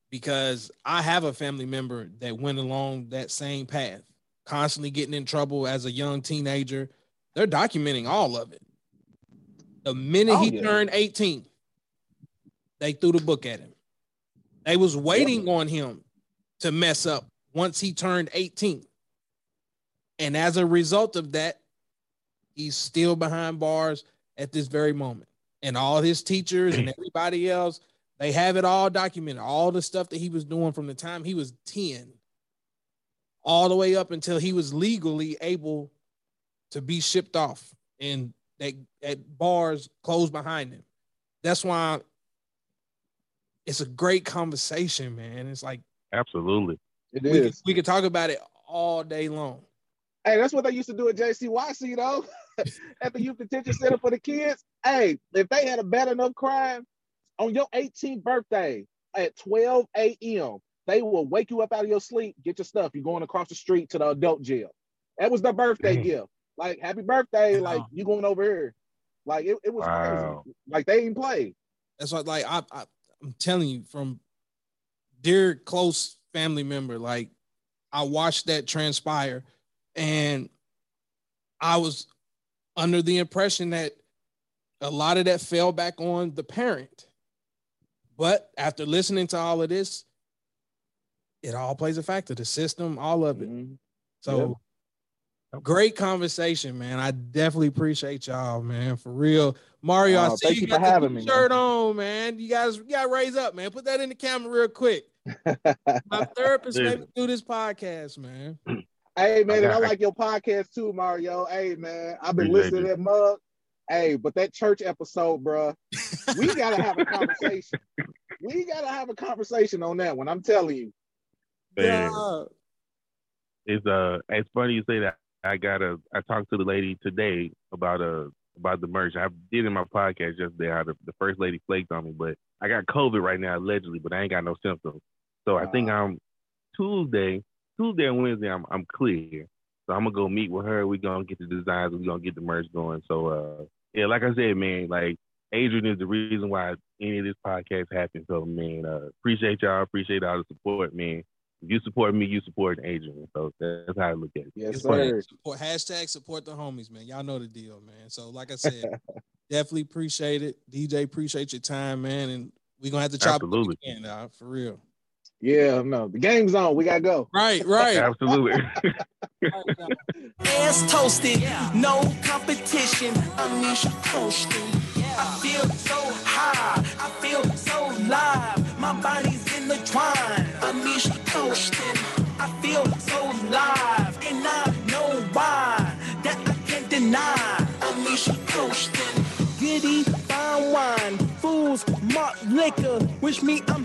Speaker 1: because I have a family member that went along that same path, constantly getting in trouble as a young teenager. They're documenting all of it. The minute oh, he yeah. turned 18, they threw the book at him. They was waiting yeah. on him to mess up once he turned 18. And as a result of that, he's still behind bars at this very moment and all his teachers and everybody else, they have it all documented. All the stuff that he was doing from the time he was 10 all the way up until he was legally able to be shipped off and that at bars closed behind him. That's why it's a great conversation, man. It's like
Speaker 2: absolutely.
Speaker 3: It
Speaker 1: we is. Could, we could talk about it all day long.
Speaker 3: Hey, that's what they used to do at JCYC, though. at the youth detention center for the kids. Hey, if they had a bad enough crime on your 18th birthday at 12 a.m., they will wake you up out of your sleep, get your stuff. You're going across the street to the adult jail. That was the birthday gift. Like, happy birthday. Like, you going over here. Like, it, it was wow. crazy. Like, they didn't play.
Speaker 1: That's what, like, I, I, I'm telling you, from dear close family member, like, I watched that transpire and I was under the impression that a lot of that fell back on the parent. But after listening to all of this, it all plays a factor, the system, all of it. Mm-hmm. So yep. great conversation, man. I definitely appreciate y'all, man. For real. Mario, I see you, you got the me, shirt man. on, man. You guys you gotta raise up, man. Put that in the camera real quick. My therapist made me do this podcast, man.
Speaker 3: Hey man, I, I like your podcast too, Mario. Hey man, I've been listening to that mug. Hey, but that church episode, bro, we gotta have a conversation. we gotta have a conversation on that one. I'm telling you.
Speaker 2: Man. Yeah. It's uh, it's funny you say that. I got a. I talked to the lady today about uh about the merch. I did in my podcast yesterday how the, the first lady flaked on me, but I got COVID right now allegedly, but I ain't got no symptoms. So I think I'm Tuesday. Tuesday and Wednesday, I'm I'm clear. So I'm gonna go meet with her. We're gonna get the designs. We're gonna get the merch going. So uh, yeah, like I said, man, like Adrian is the reason why any of this podcast happened. So man, uh, appreciate y'all. Appreciate all the support, man. If you support me, you support Adrian. So that's how I look at it.
Speaker 3: Yes, sir.
Speaker 1: Support, hashtag support the homies, man. Y'all know the deal, man. So like I said, definitely appreciate it. DJ, appreciate your time, man. And we're gonna have to chop Absolutely. it again, dog, for real.
Speaker 3: Yeah, no, the game's on. We gotta go.
Speaker 1: Right, right.
Speaker 2: Absolutely.
Speaker 4: Ass toasted, no competition. Anisha toasting. I feel so high. I feel so live. My body's in the twine. Anisha toasting. I feel so live, and I know why. That I can't deny. Anisha toasting. Giddy fine wine, fools, malt liquor. Wish me I'm